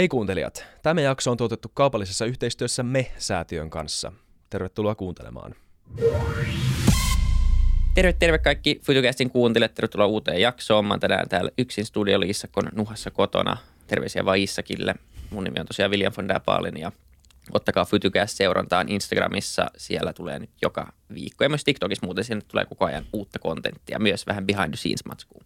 Hei kuuntelijat, tämä jakso on tuotettu kaupallisessa yhteistyössä Me-säätiön kanssa. Tervetuloa kuuntelemaan. Terve, terve kaikki Futucastin kuuntelijat. Tervetuloa uuteen jaksoon. Mä tänään täällä yksin studio Liissakon nuhassa kotona. Terveisiä vaan Issakille. Mun nimi on tosiaan William von der Paalin ja ottakaa Futucast seurantaan Instagramissa. Siellä tulee nyt joka viikko ja myös TikTokissa muuten sinne tulee koko ajan uutta kontenttia, myös vähän behind the scenes matskua.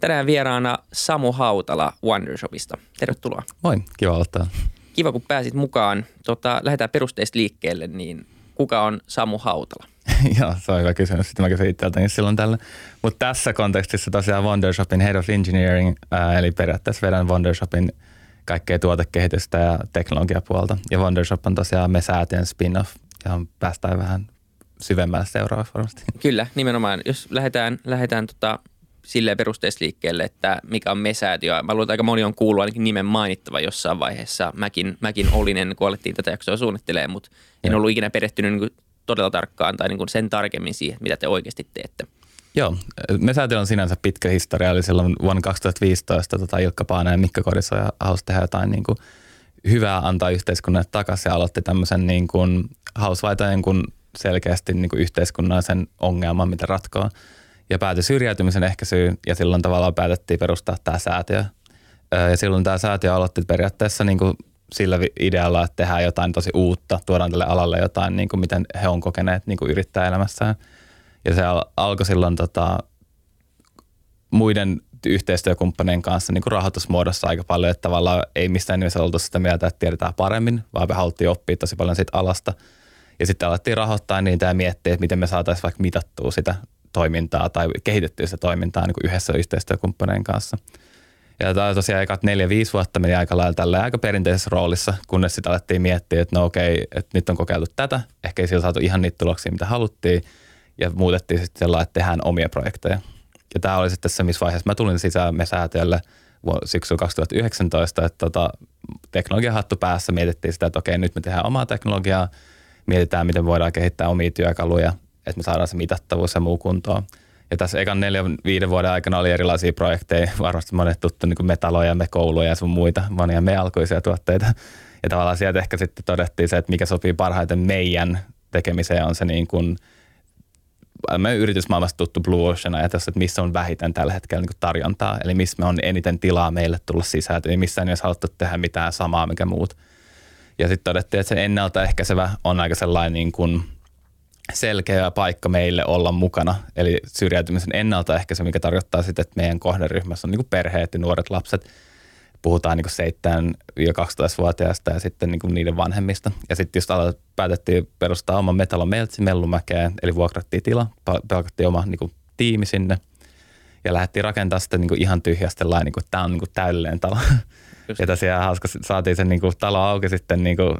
Tänään vieraana Samu Hautala Wondershopista. Tervetuloa. Moi, kiva olla täällä. Kiva, kun pääsit mukaan. Tota, lähdetään perusteista liikkeelle, niin kuka on Samu Hautala? Joo, se on hyvä kysymys. Sitten mä kysyn itseltäni silloin tällä. Mutta tässä kontekstissa tosiaan Wondershopin Head of Engineering, ää, eli periaatteessa vedän Wondershopin kaikkea tuotekehitystä ja teknologiapuolta. Ja Wondershop on tosiaan me säätiön spin-off, johon päästään vähän syvemmälle seuraavaksi varmasti. Kyllä, nimenomaan. Jos lähdetään, lähdetään tota, silleen perusteessa liikkeelle, että mikä on mesäätiö. Mä luulen, että aika moni on kuullut ainakin nimen mainittava jossain vaiheessa. Mäkin, mäkin olin ennen kuin alettiin tätä jaksoa suunnittelemaan, mutta en ollut ikinä perehtynyt niin kuin todella tarkkaan tai niin kuin sen tarkemmin siihen, mitä te oikeasti teette. Joo, Mesäätiö on sinänsä pitkä historia, eli silloin vuonna 2015 tota Ilkka Paana ja Mikko Koriso halusi tehdä jotain niin kuin hyvää antaa yhteiskunnalle takaisin ja aloitti tämmöisen niin kuin, halusi niin kuin selkeästi niin kuin yhteiskunnallisen ongelman, mitä ratkoa ja päätyi syrjäytymisen ehkäisyyn ja silloin tavallaan päätettiin perustaa tämä säätiö. Ja silloin tämä säätiö aloitti periaatteessa niin kuin sillä idealla, että tehdään jotain tosi uutta, tuodaan tälle alalle jotain, niin kuin miten he on kokeneet niin kuin yrittäjäelämässään. Ja se alkoi silloin tota, muiden yhteistyökumppanien kanssa niin kuin rahoitusmuodossa aika paljon, että tavallaan ei missään nimessä oltu sitä mieltä, että tiedetään paremmin, vaan me haluttiin oppia tosi paljon siitä alasta. Ja sitten alettiin rahoittaa niitä ja miettiä, että miten me saataisiin vaikka mitattua sitä toimintaa tai kehitettyä sitä toimintaa niin kuin yhdessä yhteistyökumppaneen kanssa. Ja tämä tosiaan ekat neljä-viisi vuotta meni aika lailla tällä aika perinteisessä roolissa, kunnes sitten alettiin miettiä, että no okei, että nyt on kokeiltu tätä, ehkä ei sillä saatu ihan niitä tuloksia, mitä haluttiin, ja muutettiin sitten sellainen, että tehdään omia projekteja. Ja tämä oli sitten se, missä vaiheessa mä tulin sisään me säätiölle syksyllä 2019, että tota, teknologiahattu päässä mietittiin sitä, että okei, nyt me tehdään omaa teknologiaa, mietitään, miten voidaan kehittää omia työkaluja, että me saadaan se mitattavuus ja muu kuntoon. Ja tässä ekan neljän, viiden vuoden aikana oli erilaisia projekteja, varmasti monet tuttu niin metaloja, me kouluja ja sun muita, monia me alkuisia tuotteita. Ja tavallaan sieltä ehkä sitten todettiin se, että mikä sopii parhaiten meidän tekemiseen on se niin kuin, me yritysmaailmasta tuttu Blue Ocean ajatus, että missä on vähiten tällä hetkellä niin tarjontaa, eli missä me on eniten tilaa meille tulla sisään, ei missään nimessä haluttu tehdä mitään samaa, mikä muut. Ja sitten todettiin, että se ennaltaehkäisevä on aika sellainen niin kuin – selkeä paikka meille olla mukana. Eli syrjäytymisen ennaltaehkäisy, mikä tarkoittaa sitä, että meidän kohderyhmässä on niin kuin perheet ja nuoret lapset. Puhutaan niin 7-12-vuotiaista ja sitten niin kuin niiden vanhemmista. Ja sitten just päätettiin perustaa oma Metalo Meltsi Mellumäkeen, eli vuokrattiin tila, palkattiin oma niin kuin tiimi sinne ja lähdettiin rakentamaan sitä niin kuin ihan tyhjästä lain, niin kuin, tämä on niin kuin täydellinen talo. Just. Ja tosiaan hauska, saatiin sen niin kuin, talo auki sitten niin kuin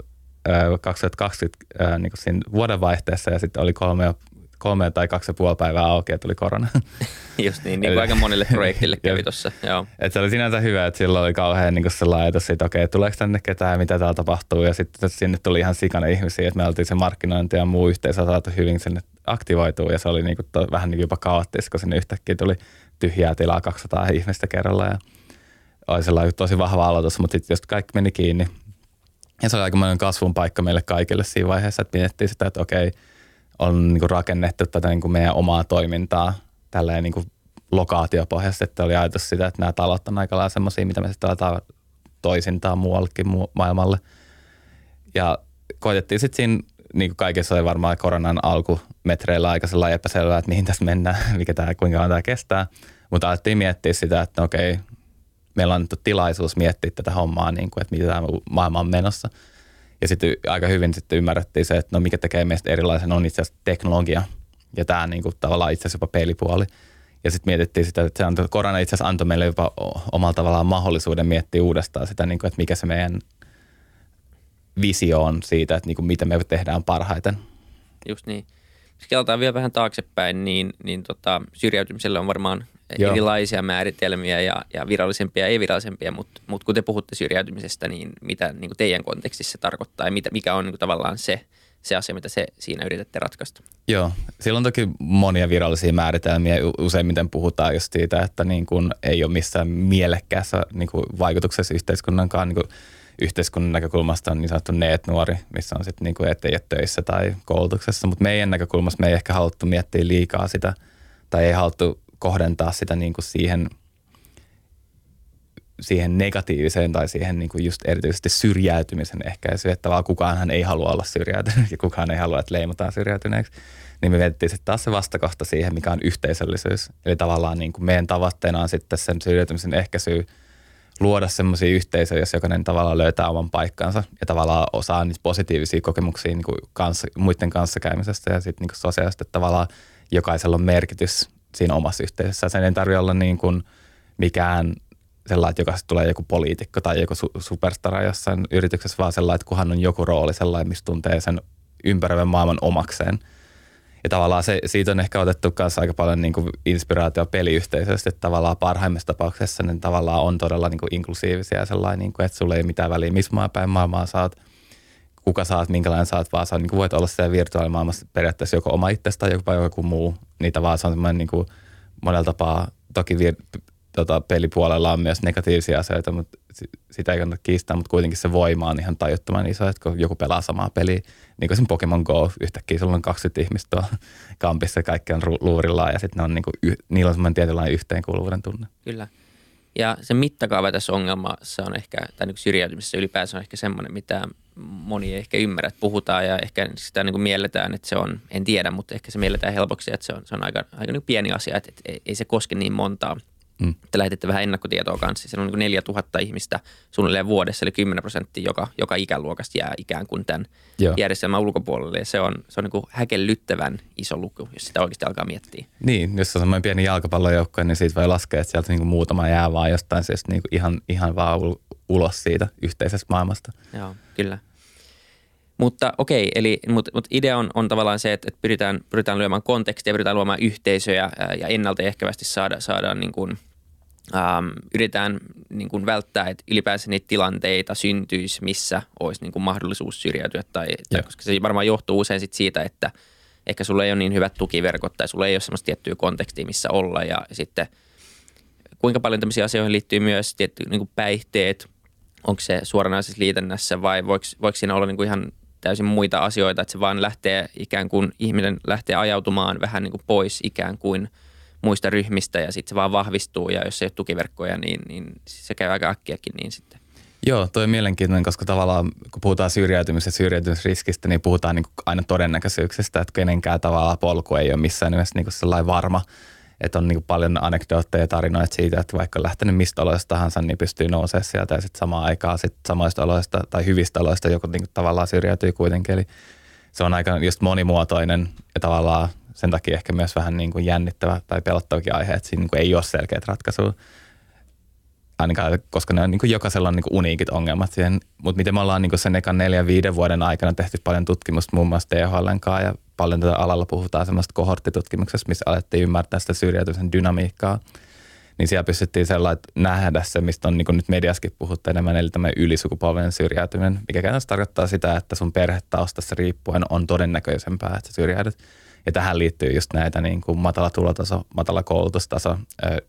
2020 niin kuin siinä vuodenvaihteessa ja sitten oli kolme, kolme tai kaksi ja puoli päivää auki ja tuli korona. Just niin, niin kuin aika monille projektille kävi tuossa. Et se oli sinänsä hyvä, että silloin oli kauhean niin sellainen ajatus siitä, okei, okay, tuleeko tänne ketään, mitä täällä tapahtuu. Ja sitten sinne tuli ihan sikana ihmisiä, että me oltiin se markkinointi ja muu yhteisö saatu hyvin sinne aktivoitua ja se oli niin kuin to, vähän niin kuin jopa kaoottista, kun sinne yhtäkkiä tuli tyhjää tilaa 200 ihmistä kerralla ja oli sellainen tosi vahva aloitus, mutta sitten jos kaikki meni kiinni, ja se oli aika kasvun paikka meille kaikille siinä vaiheessa, että miettii sitä, että okei, on niin rakennettu tätä niin meidän omaa toimintaa tälleen niin kuin lokaatiopohjaisesti, että oli ajatus sitä, että nämä talot on aika lailla semmoisia, mitä me sitten aletaan toisintaa muuallekin maailmalle. Ja koitettiin sitten siinä, niin kuin kaikessa oli varmaan koronan alkumetreillä aika sellainen epäselvää, että mihin tässä mennään, mikä tämä, kuinka kauan tämä kestää. Mutta alettiin miettiä sitä, että okei, meillä on annettu tilaisuus miettiä tätä hommaa, niin kuin, että mitä tämä maailma on menossa. Ja sitten aika hyvin sitten ymmärrettiin se, että no mikä tekee meistä erilaisen on itse asiassa teknologia. Ja tämä niin kuin, tavallaan itse asiassa jopa pelipuoli. Ja sitten mietittiin sitä, että se antoi, korona itse asiassa antoi meille jopa omalla tavallaan mahdollisuuden miettiä uudestaan sitä, niin kuin, että mikä se meidän visio on siitä, että niin kuin, mitä me tehdään parhaiten. Just niin. Jos vielä vähän taaksepäin, niin, niin tota, syrjäytymisellä on varmaan Joo. erilaisia määritelmiä ja, ja virallisempia ja ei-virallisempia, mutta, mutta kun te puhutte syrjäytymisestä, niin mitä niin kuin teidän kontekstissa se tarkoittaa ja mitä, mikä on niin kuin tavallaan se se asia, mitä se siinä yritätte ratkaista. Joo, sillä on toki monia virallisia määritelmiä. Useimmiten puhutaan just siitä, että niin kuin ei ole missään mielekkäässä niin kuin vaikutuksessa yhteiskunnankaan niin kuin yhteiskunnan näkökulmasta on niin sanottu neet-nuori, missä on sitten niin ettei ole töissä tai koulutuksessa. Mutta meidän näkökulmasta me ei ehkä haluttu miettiä liikaa sitä tai ei haluttu kohdentaa sitä niin kuin siihen – siihen negatiiviseen tai siihen niin kuin just erityisesti syrjäytymisen ehkäisyyn, että vaan kukaanhan ei halua olla syrjäytynyt ja kukaan ei halua, että leimataan syrjäytyneeksi. Niin me vedettiin sitten taas se vastakohta siihen, mikä on yhteisöllisyys. Eli tavallaan niin kuin meidän tavoitteena on sitten sen syrjäytymisen ehkäisy luoda semmoisia yhteisöjä, jos jokainen tavallaan löytää oman paikkansa ja tavallaan osaa niitä positiivisia kokemuksia niin kuin kanssa, muiden kanssa käymisestä ja sitten niin sosiaalisesti, tavallaan jokaisella on merkitys siinä omassa yhteisössä. Sen ei tarvitse olla niin kuin mikään sellainen, jokaisesta tulee joku poliitikko tai joku su- superstara jossain yrityksessä, vaan sellainen, että kunhan on joku rooli sellainen, missä tuntee sen ympäröivän maailman omakseen. Ja tavallaan se, siitä on ehkä otettu kanssa aika paljon niin kuin inspiraatio peliyhteisöstä, että tavallaan parhaimmassa tapauksessa ne tavallaan on todella niin kuin inklusiivisia sellainen, niin kuin, että sulla ei mitään väliä, missä maa päin maailmaa saat, kuka saat, minkälainen saat, vaan sä niin kuin voit olla siellä virtuaalimaailmassa periaatteessa joko oma itsestä tai joku, joku muu. Niitä vaan se on semmoinen niin kuin monella tapaa toki vir- tota, pelipuolella on myös negatiivisia asioita, mutta sitä ei kannata kiistää, mutta kuitenkin se voima on ihan tajuttoman iso, että kun joku pelaa samaa peliä, niin kuin sen Pokemon Go, yhtäkkiä sulla on 20 ihmistä tuolla kampissa, kaikki on luurillaan ja sitten on niin kuin, niillä on semmoinen tietynlainen yhteenkuuluvuuden tunne. Kyllä. Ja se mittakaava tässä ongelmassa on ehkä, tai niin syrjäytymisessä ylipäänsä on ehkä semmoinen, mitä moni ei ehkä ymmärrä, että puhutaan ja ehkä sitä niin kuin mielletään, että se on, en tiedä, mutta ehkä se mielletään helpoksi, että se on, se on aika, aika niin pieni asia, että, että ei se koske niin montaa – Mm. Te lähetitte vähän ennakkotietoa kanssa. Siellä on niin 4000 ihmistä suunnilleen vuodessa, eli 10 prosenttia joka, joka ikäluokasta jää ikään kuin tämän Joo. järjestelmän ulkopuolelle. Ja se on, se on niin häkellyttävän iso luku, jos sitä oikeasti alkaa miettiä. Niin, jos on semmoinen pieni jalkapallojoukko, niin siitä voi laskea, että sieltä niin muutama jää vaan jostain siis niin ihan, ihan vaan ulos siitä yhteisestä maailmasta. Joo, kyllä. Mutta okei, eli mutta, mutta idea on, on tavallaan se, että, että pyritään, pyritään lyömään kontekstia, pyritään luomaan yhteisöjä ja ennaltaehkävästi saada, saada niin kuin, ähm, yritetään niin kuin välttää, että ylipäänsä niitä tilanteita syntyisi, missä olisi niin kuin mahdollisuus syrjäytyä. Tai, tai, koska se varmaan johtuu usein sit siitä, että ehkä sulla ei ole niin hyvät tukiverkot tai sulla ei ole sellaista tiettyä kontekstia, missä olla. Ja sitten kuinka paljon tämmöisiä asioihin liittyy myös tietty niin kuin päihteet, onko se suoranaisessa liitännässä vai voiko, voiko siinä olla niin kuin ihan täysin muita asioita, että se vaan lähtee ikään kuin, ihminen lähtee ajautumaan vähän niin kuin pois ikään kuin muista ryhmistä ja sitten se vaan vahvistuu ja jos ei ole tukiverkkoja, niin, niin se käy aika äkkiäkin niin sitten. Joo, toi on mielenkiintoinen, koska tavallaan kun puhutaan syrjäytymisestä ja syrjäytymisriskistä, niin puhutaan niin aina todennäköisyyksistä, että kenenkään tavalla polku ei ole missään nimessä niin sellainen varma – että on niin paljon anekdootteja ja tarinoita siitä, että vaikka on lähtenyt mistä oloista tahansa, niin pystyy nousemaan sieltä ja sitten samaan aikaan sit samoista oloista tai hyvistä oloista joku niin tavallaan syrjäytyy kuitenkin. Eli se on aika just monimuotoinen ja tavallaan sen takia ehkä myös vähän niin kuin jännittävä tai pelottavakin aihe, että siinä niin ei ole selkeät ratkaisua. Ainakaan, koska ne on niin kuin jokaisella on niin kuin uniikit ongelmat siihen. Mutta miten me ollaan niin kuin sen ekan neljän viiden vuoden aikana tehty paljon tutkimusta muun muassa THLn ja paljon tätä alalla puhutaan semmoista kohorttitutkimuksesta, missä alettiin ymmärtää sitä syrjäytymisen dynamiikkaa. Niin siellä pystyttiin sellainen nähdä se, mistä on niin nyt mediaskin puhuttu enemmän, eli tämä ylisukupolven syrjäytyminen, mikä käytännössä tarkoittaa sitä, että sun perhetaustassa riippuen on todennäköisempää, että sä syrjäydyt. Ja tähän liittyy just näitä niin kuin matala tulotaso, matala koulutustaso,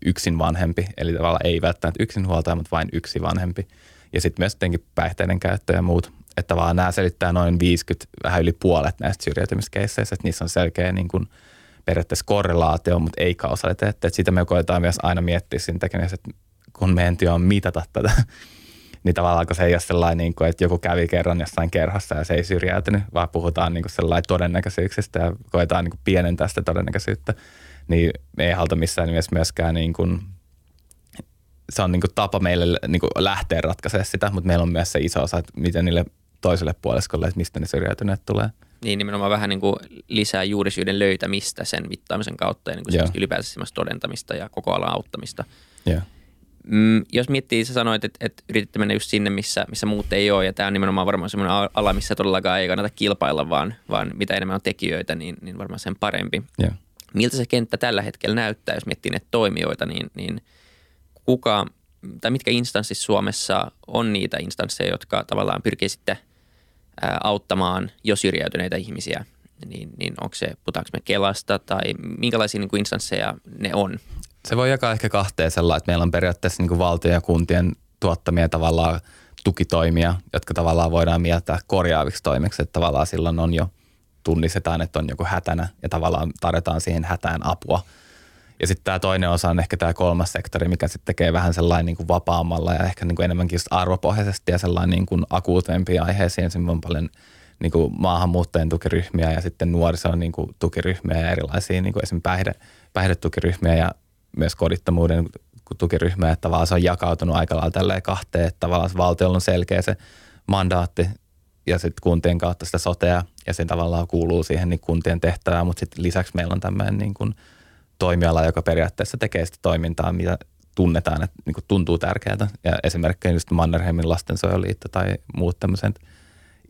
yksin vanhempi, eli tavallaan ei välttämättä yksin huoltaja, mutta vain yksi vanhempi. Ja sitten myös tietenkin päihteiden käyttö ja muut että vaan nämä selittää noin 50, vähän yli puolet näistä syrjäytymiskeisseissä, että niissä on selkeä niin kuin periaatteessa korrelaatio, mutta ei kausaliteetti. Että sitä me koetaan myös aina miettiä siinä tekemisessä, että kun meidän työ on mitata tätä, niin tavallaan kun se ei ole sellainen, niin kuin, että joku kävi kerran jossain kerhossa ja se ei syrjäytynyt, vaan puhutaan niin kuin sellainen todennäköisyyksistä ja koetaan niin kuin pienentää sitä todennäköisyyttä, niin me ei haluta missään nimessä myöskään niin kuin se on niin kuin tapa meille niin kuin lähteä ratkaisemaan sitä, mutta meillä on myös se iso osa, että miten niille toiselle puoliskolle, että mistä ne syrjäytyneet tulee. Niin, nimenomaan vähän niin kuin lisää juurisyyden löytämistä sen mittaamisen kautta ja niin kuin ylipäänsä semmoista todentamista ja koko alan auttamista. Yeah. Mm, jos miettii, sä sanoit, että, että yritätte mennä just sinne, missä, missä muut ei ole, ja tämä on nimenomaan varmaan semmoinen ala, missä todellakaan ei kannata kilpailla, vaan, vaan mitä enemmän on tekijöitä, niin, niin varmaan sen parempi. Yeah. Miltä se kenttä tällä hetkellä näyttää, jos miettii näitä toimijoita, niin, niin kuka tai mitkä instanssit Suomessa on niitä instansseja, jotka tavallaan pyrkii sitten – auttamaan jo syrjäytyneitä ihmisiä, niin, niin onko se, me Kelasta tai minkälaisia niin kuin instansseja ne on? Se voi jakaa ehkä kahteen sellainen, että meillä on periaatteessa niin kuin valtion ja kuntien tuottamia tavallaan tukitoimia, jotka tavallaan voidaan mieltää korjaaviksi toimiksi, että tavallaan silloin on jo tunnistetaan, että on joku hätänä ja tavallaan tarjotaan siihen hätään apua. Ja sitten tämä toinen osa on ehkä tämä kolmas sektori, mikä sitten tekee vähän sellainen niin kuin vapaammalla ja ehkä niin kuin enemmänkin just arvopohjaisesti ja sellainen niin kuin akuutempia aiheisiin. Siinä on paljon niin kuin maahanmuuttajien tukiryhmiä ja sitten nuorison niin kuin tukiryhmiä ja erilaisia niin kuin esimerkiksi päihde, päihdetukiryhmiä ja myös kodittomuuden tukiryhmiä, että tavallaan se on jakautunut aika lailla tälleen kahteen, että tavallaan valtiolla on selkeä se mandaatti ja sitten kuntien kautta sitä sotea ja sen tavallaan kuuluu siihen niin kuntien tehtävään, mutta sitten lisäksi meillä on tämmöinen niin kuin toimiala, joka periaatteessa tekee sitä toimintaa, mitä tunnetaan, että niin kuin tuntuu tärkeältä. Ja esimerkiksi just Mannerheimin lastensuojeliitto tai muut tämmöiset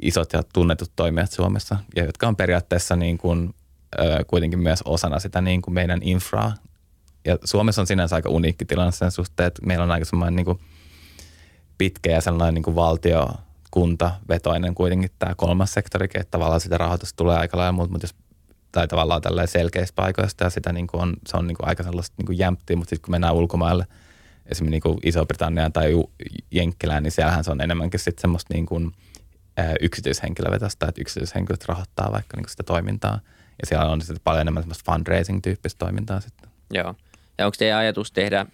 isot ja tunnetut toimijat Suomessa, ja jotka on periaatteessa niin kuin, ö, kuitenkin myös osana sitä niin kuin meidän infraa. Ja Suomessa on sinänsä aika uniikki tilanne sen suhteen, että meillä on aika semmoinen niin kuin pitkä ja sellainen niin kuin valtio kuntavetoinen kuitenkin tämä kolmas sektori, että tavallaan sitä rahoitusta tulee aika lailla, mutta jos tai tavallaan tällä selkeistä paikoista ja sitä niin kuin on, se on niin kuin aika sellaista niin kuin jämptiä, mutta sitten kun mennään ulkomaille, esimerkiksi niin Iso-Britanniaan tai Jenkkilään, niin siellähän se on enemmänkin sitten semmoista niin kuin, yksityishenkilövetosta, että yksityishenkilöt rahoittaa vaikka niin kuin sitä toimintaa. Ja siellä on sitten paljon enemmän semmoista fundraising-tyyppistä toimintaa sitten. Joo. Ja onko teidän ajatus tehdä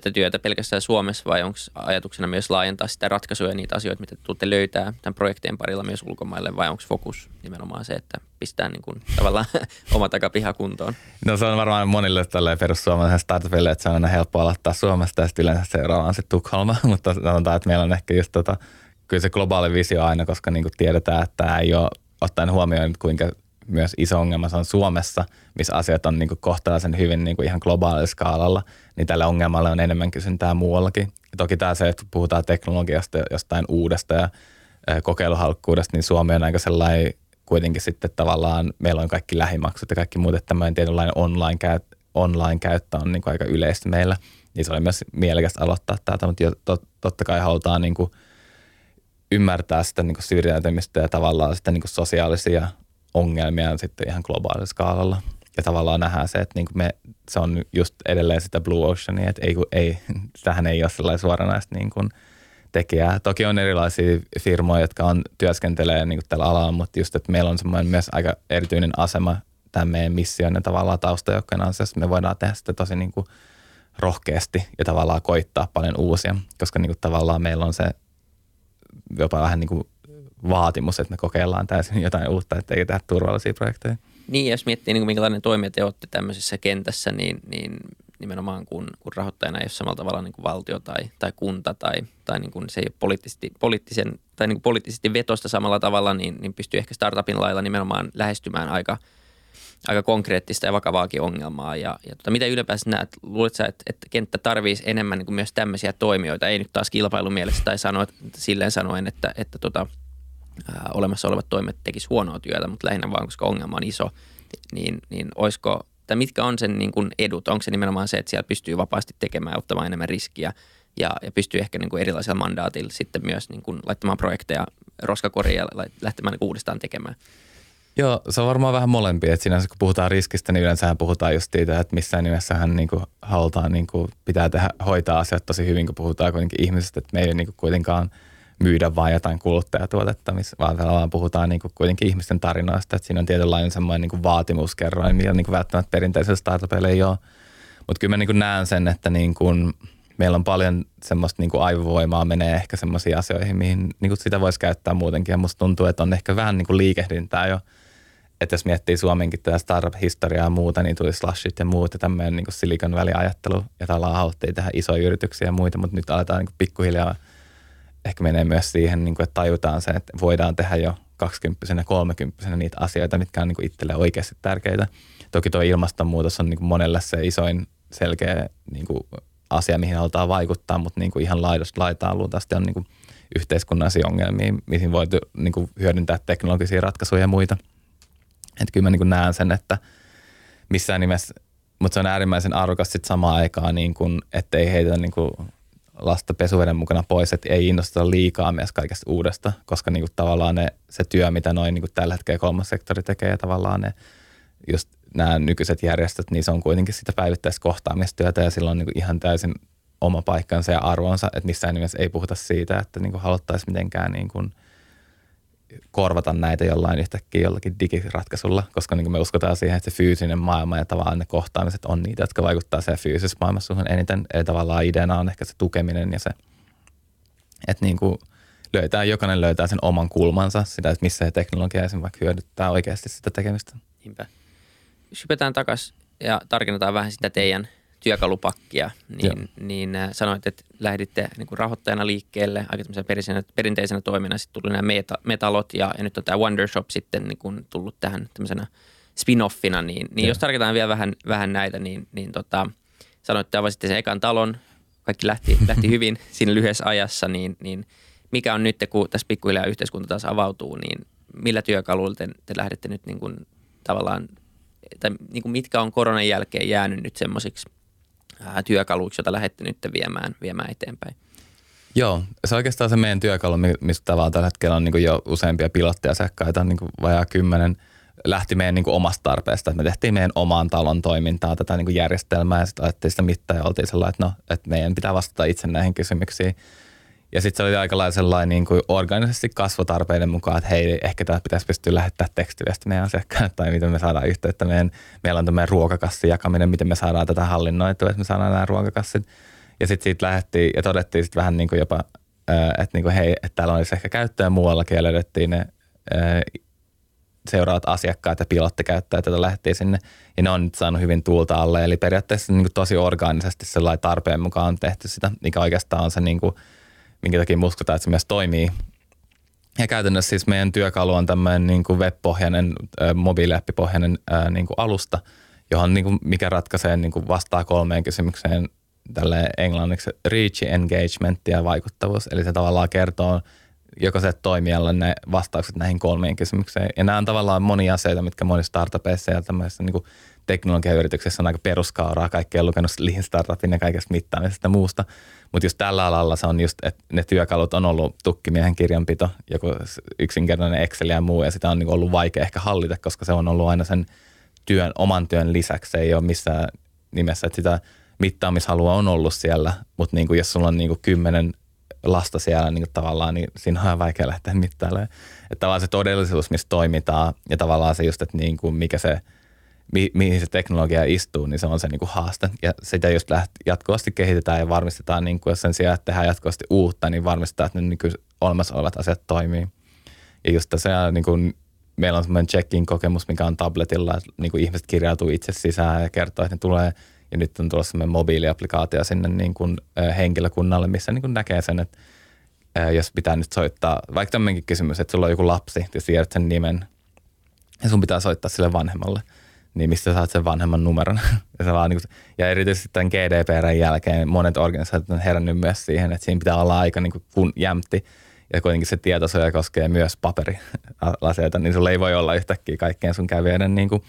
tätä työtä pelkästään Suomessa vai onko ajatuksena myös laajentaa sitä ratkaisuja ja niitä asioita, mitä tuutte löytää tämän projektien parilla myös ulkomaille vai onko fokus nimenomaan se, että pistää niin kuin tavallaan oma takapiha kuntoon? No se on varmaan monille tälle perussuomalaisen startupille, että se on aina helppo aloittaa Suomesta ja sitten yleensä seuraava on sitten Tukholma, mutta sanotaan, että meillä on ehkä just tota, kyllä se globaali visio aina, koska niin kuin tiedetään, että tämä ei ole ottaen huomioon, kuinka myös iso ongelma se on Suomessa, missä asiat on niin kohtalaisen hyvin niin kuin ihan globaalilla skaalalla, niin tällä ongelmalla on enemmän kysyntää muuallakin. Ja toki tämä se, että puhutaan teknologiasta jostain uudesta ja kokeiluhalkkuudesta, niin Suomi on aika sellainen kuitenkin sitten tavallaan, meillä on kaikki lähimaksut ja kaikki muut, että tämmöinen tietynlainen online, käyt, online on niin kuin aika yleistä meillä. Niin se oli myös mielekästä aloittaa täältä, mutta tot, totta kai halutaan niin kuin ymmärtää sitä niin kuin syrjäytymistä ja tavallaan sitä niin kuin sosiaalisia ongelmia sitten ihan globaalilla skaalalla. Ja tavallaan nähdään se, että niin kuin me, se on just edelleen sitä Blue Oceania, että ei, ei, tähän ei ole sellainen suoranaista niin kuin tekijää. Toki on erilaisia firmoja, jotka on, työskentelee niin kuin tällä alalla, mutta just, että meillä on semmoinen myös aika erityinen asema tämän meidän mission ja tavallaan taustajoukkojen ansiosta. Me voidaan tehdä sitä tosi niin kuin rohkeasti ja tavallaan koittaa paljon uusia, koska niin kuin tavallaan meillä on se jopa vähän niin kuin vaatimus, että me kokeillaan täysin jotain uutta, että ei tehdä turvallisia projekteja. Niin, jos miettii, niin kuin minkälainen toimija te olette tämmöisessä kentässä, niin, niin nimenomaan kun, kun rahoittajana ei ole samalla tavalla niin kuin valtio tai, tai kunta tai, tai niin kuin se ei ole poliittisesti, poliittisen, tai niin kuin poliittisesti vetosta samalla tavalla, niin, niin pystyy ehkä startupin lailla nimenomaan lähestymään aika, aika konkreettista ja vakavaakin ongelmaa. Ja, ja tota, mitä ylipäänsä näet, luuletko sä, että, että kenttä tarvitsisi enemmän niin kuin myös tämmöisiä toimijoita, ei nyt taas kilpailumielessä tai sanoa, silleen sanoen, että, että tota, ää, olemassa olevat toimet tekisi huonoa työtä, mutta lähinnä vaan, koska ongelma on iso, niin, niin olisiko, tai mitkä on sen niin kuin edut? Onko se nimenomaan se, että siellä pystyy vapaasti tekemään ottamaan enemmän riskiä ja, ja pystyy ehkä niin kuin erilaisilla mandaatilla sitten myös niin kuin laittamaan projekteja roskakoriin ja lähtemään niin uudestaan tekemään? Joo, se on varmaan vähän molempia. Että sinänsä kun puhutaan riskistä, niin yleensä puhutaan just siitä, että missään nimessähän niin kuin halutaan, niin kuin pitää tehdä, hoitaa asiat tosi hyvin, kun puhutaan kuitenkin ihmisistä, että me ei niin kuin kuitenkaan – myydä vain jotain kuluttajatuotetta, missä vaan, vaan puhutaan niin kuin kuitenkin ihmisten tarinoista, että siinä on tietynlainen semmoinen niin vaatimuskerroin, mitä niin välttämättä perinteisellä startupilla ei ole. Mutta kyllä mä niin kuin näen sen, että niin kuin meillä on paljon semmoista niin kuin aivovoimaa menee ehkä semmoisiin asioihin, mihin niin kuin sitä voisi käyttää muutenkin. Ja musta tuntuu, että on ehkä vähän niin kuin liikehdintää jo. Että jos miettii Suomenkin tätä startup-historiaa ja muuta, niin tuli slashit ja muut ja tämmöinen niin Silicon Valley-ajattelu. Ja tavallaan haluttiin tehdä isoja yrityksiä ja muita, mutta nyt aletaan niin kuin pikkuhiljaa – ehkä menee myös siihen, niin kuin, että tajutaan se, että voidaan tehdä jo 20 ja 30 niitä asioita, mitkä on niin kuin itselle oikeasti tärkeitä. Toki tuo ilmastonmuutos on niin kuin monelle se isoin selkeä niin kuin asia, mihin halutaan vaikuttaa, mutta niin kuin ihan laidasta laitaan luultavasti on niin kuin yhteiskunnallisia ongelmia, mihin voi niin kuin hyödyntää teknologisia ratkaisuja ja muita. Että kyllä mä niin kuin näen sen, että missään nimessä, mutta se on äärimmäisen arvokas sitten samaan aikaan, niin kuin, ettei heitä niin kuin lasta pesuveden mukana pois, että ei innostuta liikaa myös kaikesta uudesta, koska niin kuin tavallaan ne, se työ, mitä noin niin tällä hetkellä kolmas sektori tekee ja tavallaan ne just nämä nykyiset järjestöt, niin se on kuitenkin sitä päivittäistä kohtaamistyötä ja silloin niin ihan täysin oma paikkansa ja arvonsa, että missään nimessä ei puhuta siitä, että niin haluttaisiin mitenkään niin kuin – korvata näitä jollain yhtäkkiä jollakin digiratkaisulla, koska niin me uskotaan siihen, että se fyysinen maailma ja tavallaan ne kohtaamiset on niitä, jotka vaikuttaa siihen fyysisessä maailmassa eniten. Eli tavallaan ideana on ehkä se tukeminen ja se, että niin kuin löytää, jokainen löytää sen oman kulmansa, sitä, että missä se teknologia esimerkiksi vaikka hyödyttää oikeasti sitä tekemistä. Niinpä. Hypätään takaisin ja tarkennetaan vähän sitä teidän – työkalupakkia, niin, niin äh, sanoit, että lähditte niin kuin rahoittajana liikkeelle aika perinteisenä, perinteisenä toimina. Sitten tuli nämä meta, metalot ja, ja nyt on tämä Wondershop sitten niin kuin tullut tähän tämmöisenä spin-offina. Niin, niin jos tarkoitetaan vielä vähän, vähän näitä, niin, niin tota, sanoit, että avasitte sen ekan talon, kaikki lähti, lähti hyvin siinä lyhyessä ajassa, niin, niin mikä on nyt, kun tässä pikkuhiljaa yhteiskunta taas avautuu, niin millä työkaluilla te, te lähdette nyt niin kuin, tavallaan, tai niin kuin mitkä on koronan jälkeen jäänyt nyt semmoisiksi työkaluiksi, jota lähdette nyt viemään, viemään eteenpäin? Joo, se on oikeastaan se meidän työkalu, mistä tavallaan tällä hetkellä on niin jo useampia pilottiasiakkaita, niin vajaa kymmenen, lähti meidän niin omasta tarpeesta. Me tehtiin meidän omaan talon toimintaa, tätä niin järjestelmää ja sitten ajettiin sitä mittaa ja oltiin sellainen, että no, että meidän pitää vastata itse näihin kysymyksiin. Ja sitten se oli aika lailla sellainen niin kuin organisesti kasvotarpeiden mukaan, että hei, ehkä tämä pitäisi pystyä lähettämään tekstiviesti meidän asiakkaille tai miten me saadaan yhteyttä. Meidän, meillä on tämmöinen ruokakassin jakaminen, miten me saadaan tätä hallinnoitua, että me saadaan nämä ruokakassit. Ja sitten siitä lähdettiin ja todettiin sitten vähän niin kuin jopa, että niin kuin hei, että täällä olisi ehkä käyttöä muuallakin ja löydettiin ne seuraavat asiakkaat ja pilottikäyttäjät, joita lähdettiin sinne. Ja ne on nyt saanut hyvin tuulta alle. Eli periaatteessa niin kuin tosi organisesti sellainen tarpeen mukaan on tehty sitä, mikä oikeastaan on se niin kuin – minkä takia me uskotaan, että se myös toimii. Ja käytännössä siis meidän työkalu on tämmöinen niin kuin web-pohjainen, mobiiliappipohjainen niin kuin alusta, johon niin kuin mikä ratkaisee niin kuin vastaa kolmeen kysymykseen tälle englanniksi reach, engagement ja vaikuttavuus. Eli se tavallaan kertoo jokaiselle toimijalle ne vastaukset näihin kolmeen kysymykseen. Ja nämä on tavallaan monia asioita, mitkä monissa startupeissa ja tämmöisissä niin kuin teknologiayrityksessä on aika peruskauraa. Kaikki on lukenut Lean Startupin ja kaikesta mittaamisesta ja muusta. Mutta just tällä alalla se on just, että ne työkalut on ollut tukkimiehen kirjanpito, joku yksinkertainen Excel ja muu, ja sitä on niin ollut vaikea ehkä hallita, koska se on ollut aina sen työn, oman työn lisäksi. Se ei ole missään nimessä, että sitä mittaamishalua on ollut siellä, mutta niin kuin jos sulla on niin kuin kymmenen lasta siellä niin tavallaan, niin siinä on vaikea lähteä mittailemaan. Että tavallaan se todellisuus, missä toimitaan, ja tavallaan se just, että niin kuin mikä se – mi- mihin se teknologia istuu, niin se on se niin kuin haaste. Ja sitä just läht- jatkuvasti kehitetään ja varmistetaan, niin kuin, jos sen sijaan, että tehdään jatkuvasti uutta, niin varmistetaan, että ne niin olemassa olevat asiat toimii. Ja just tässä niin kuin, meillä on semmoinen check-in kokemus, mikä on tabletilla, että niin kuin ihmiset kirjautuu itse sisään ja kertoo, että ne tulee. Ja nyt on tulossa semmoinen mobiiliaplikaatio sinne niin kuin, henkilökunnalle, missä niin kuin näkee sen, että jos pitää nyt soittaa, vaikka tämmöinenkin kysymys, että sulla on joku lapsi, ja tiedät sen nimen, ja sun pitää soittaa sille vanhemmalle – niin mistä saat sen vanhemman numeron. ja, vaan niin kuin, ja erityisesti tämän GDPRn jälkeen monet organisaatiot on herännyt myös siihen, että siinä pitää olla aika niin kuin kun jämti. Ja kuitenkin se tietosuoja koskee myös paperiasioita, niin sulla ei voi olla yhtäkkiä kaikkeen sun kävijöiden niin kuin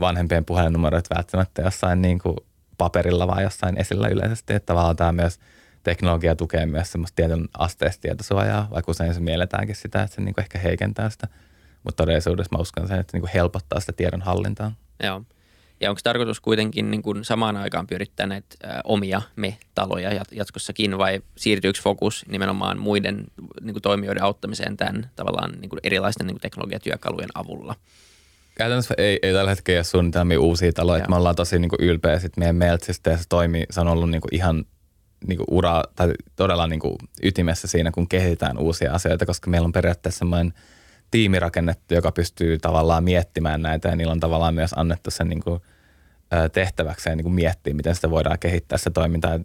vanhempien puhelinnumeroita välttämättä jossain niin kuin paperilla vai jossain esillä yleisesti. Että tavallaan tämä myös teknologia tukee myös semmoista tietyn asteesta tietosuojaa, vaikka usein se mielletäänkin sitä, että se niin kuin ehkä heikentää sitä – mutta todellisuudessa mä uskon sen, että niin kuin helpottaa sitä tiedon hallintaa. Joo. Ja onko tarkoitus kuitenkin niin kuin samaan aikaan pyörittää näitä ä, omia me-taloja jatkossakin vai siirtyykö fokus nimenomaan muiden niin kuin toimijoiden auttamiseen tämän tavallaan niin kuin erilaisten niin kuin teknologiatyökalujen avulla? Käytännössä ei, ei tällä hetkellä ole suunnitelmia uusia taloja. Me ollaan tosi niin kuin ylpeä sit meidän Meltsistä ja se toimii, se on ollut niin kuin ihan niin kuin ura, tai todella niin kuin ytimessä siinä, kun kehitetään uusia asioita, koska meillä on periaatteessa semmoinen – tiimi rakennettu, joka pystyy tavallaan miettimään näitä ja niillä on tavallaan myös annettu sen niin kuin, tehtäväkseen niin kuin miettiä, miten sitä voidaan kehittää se toimintaa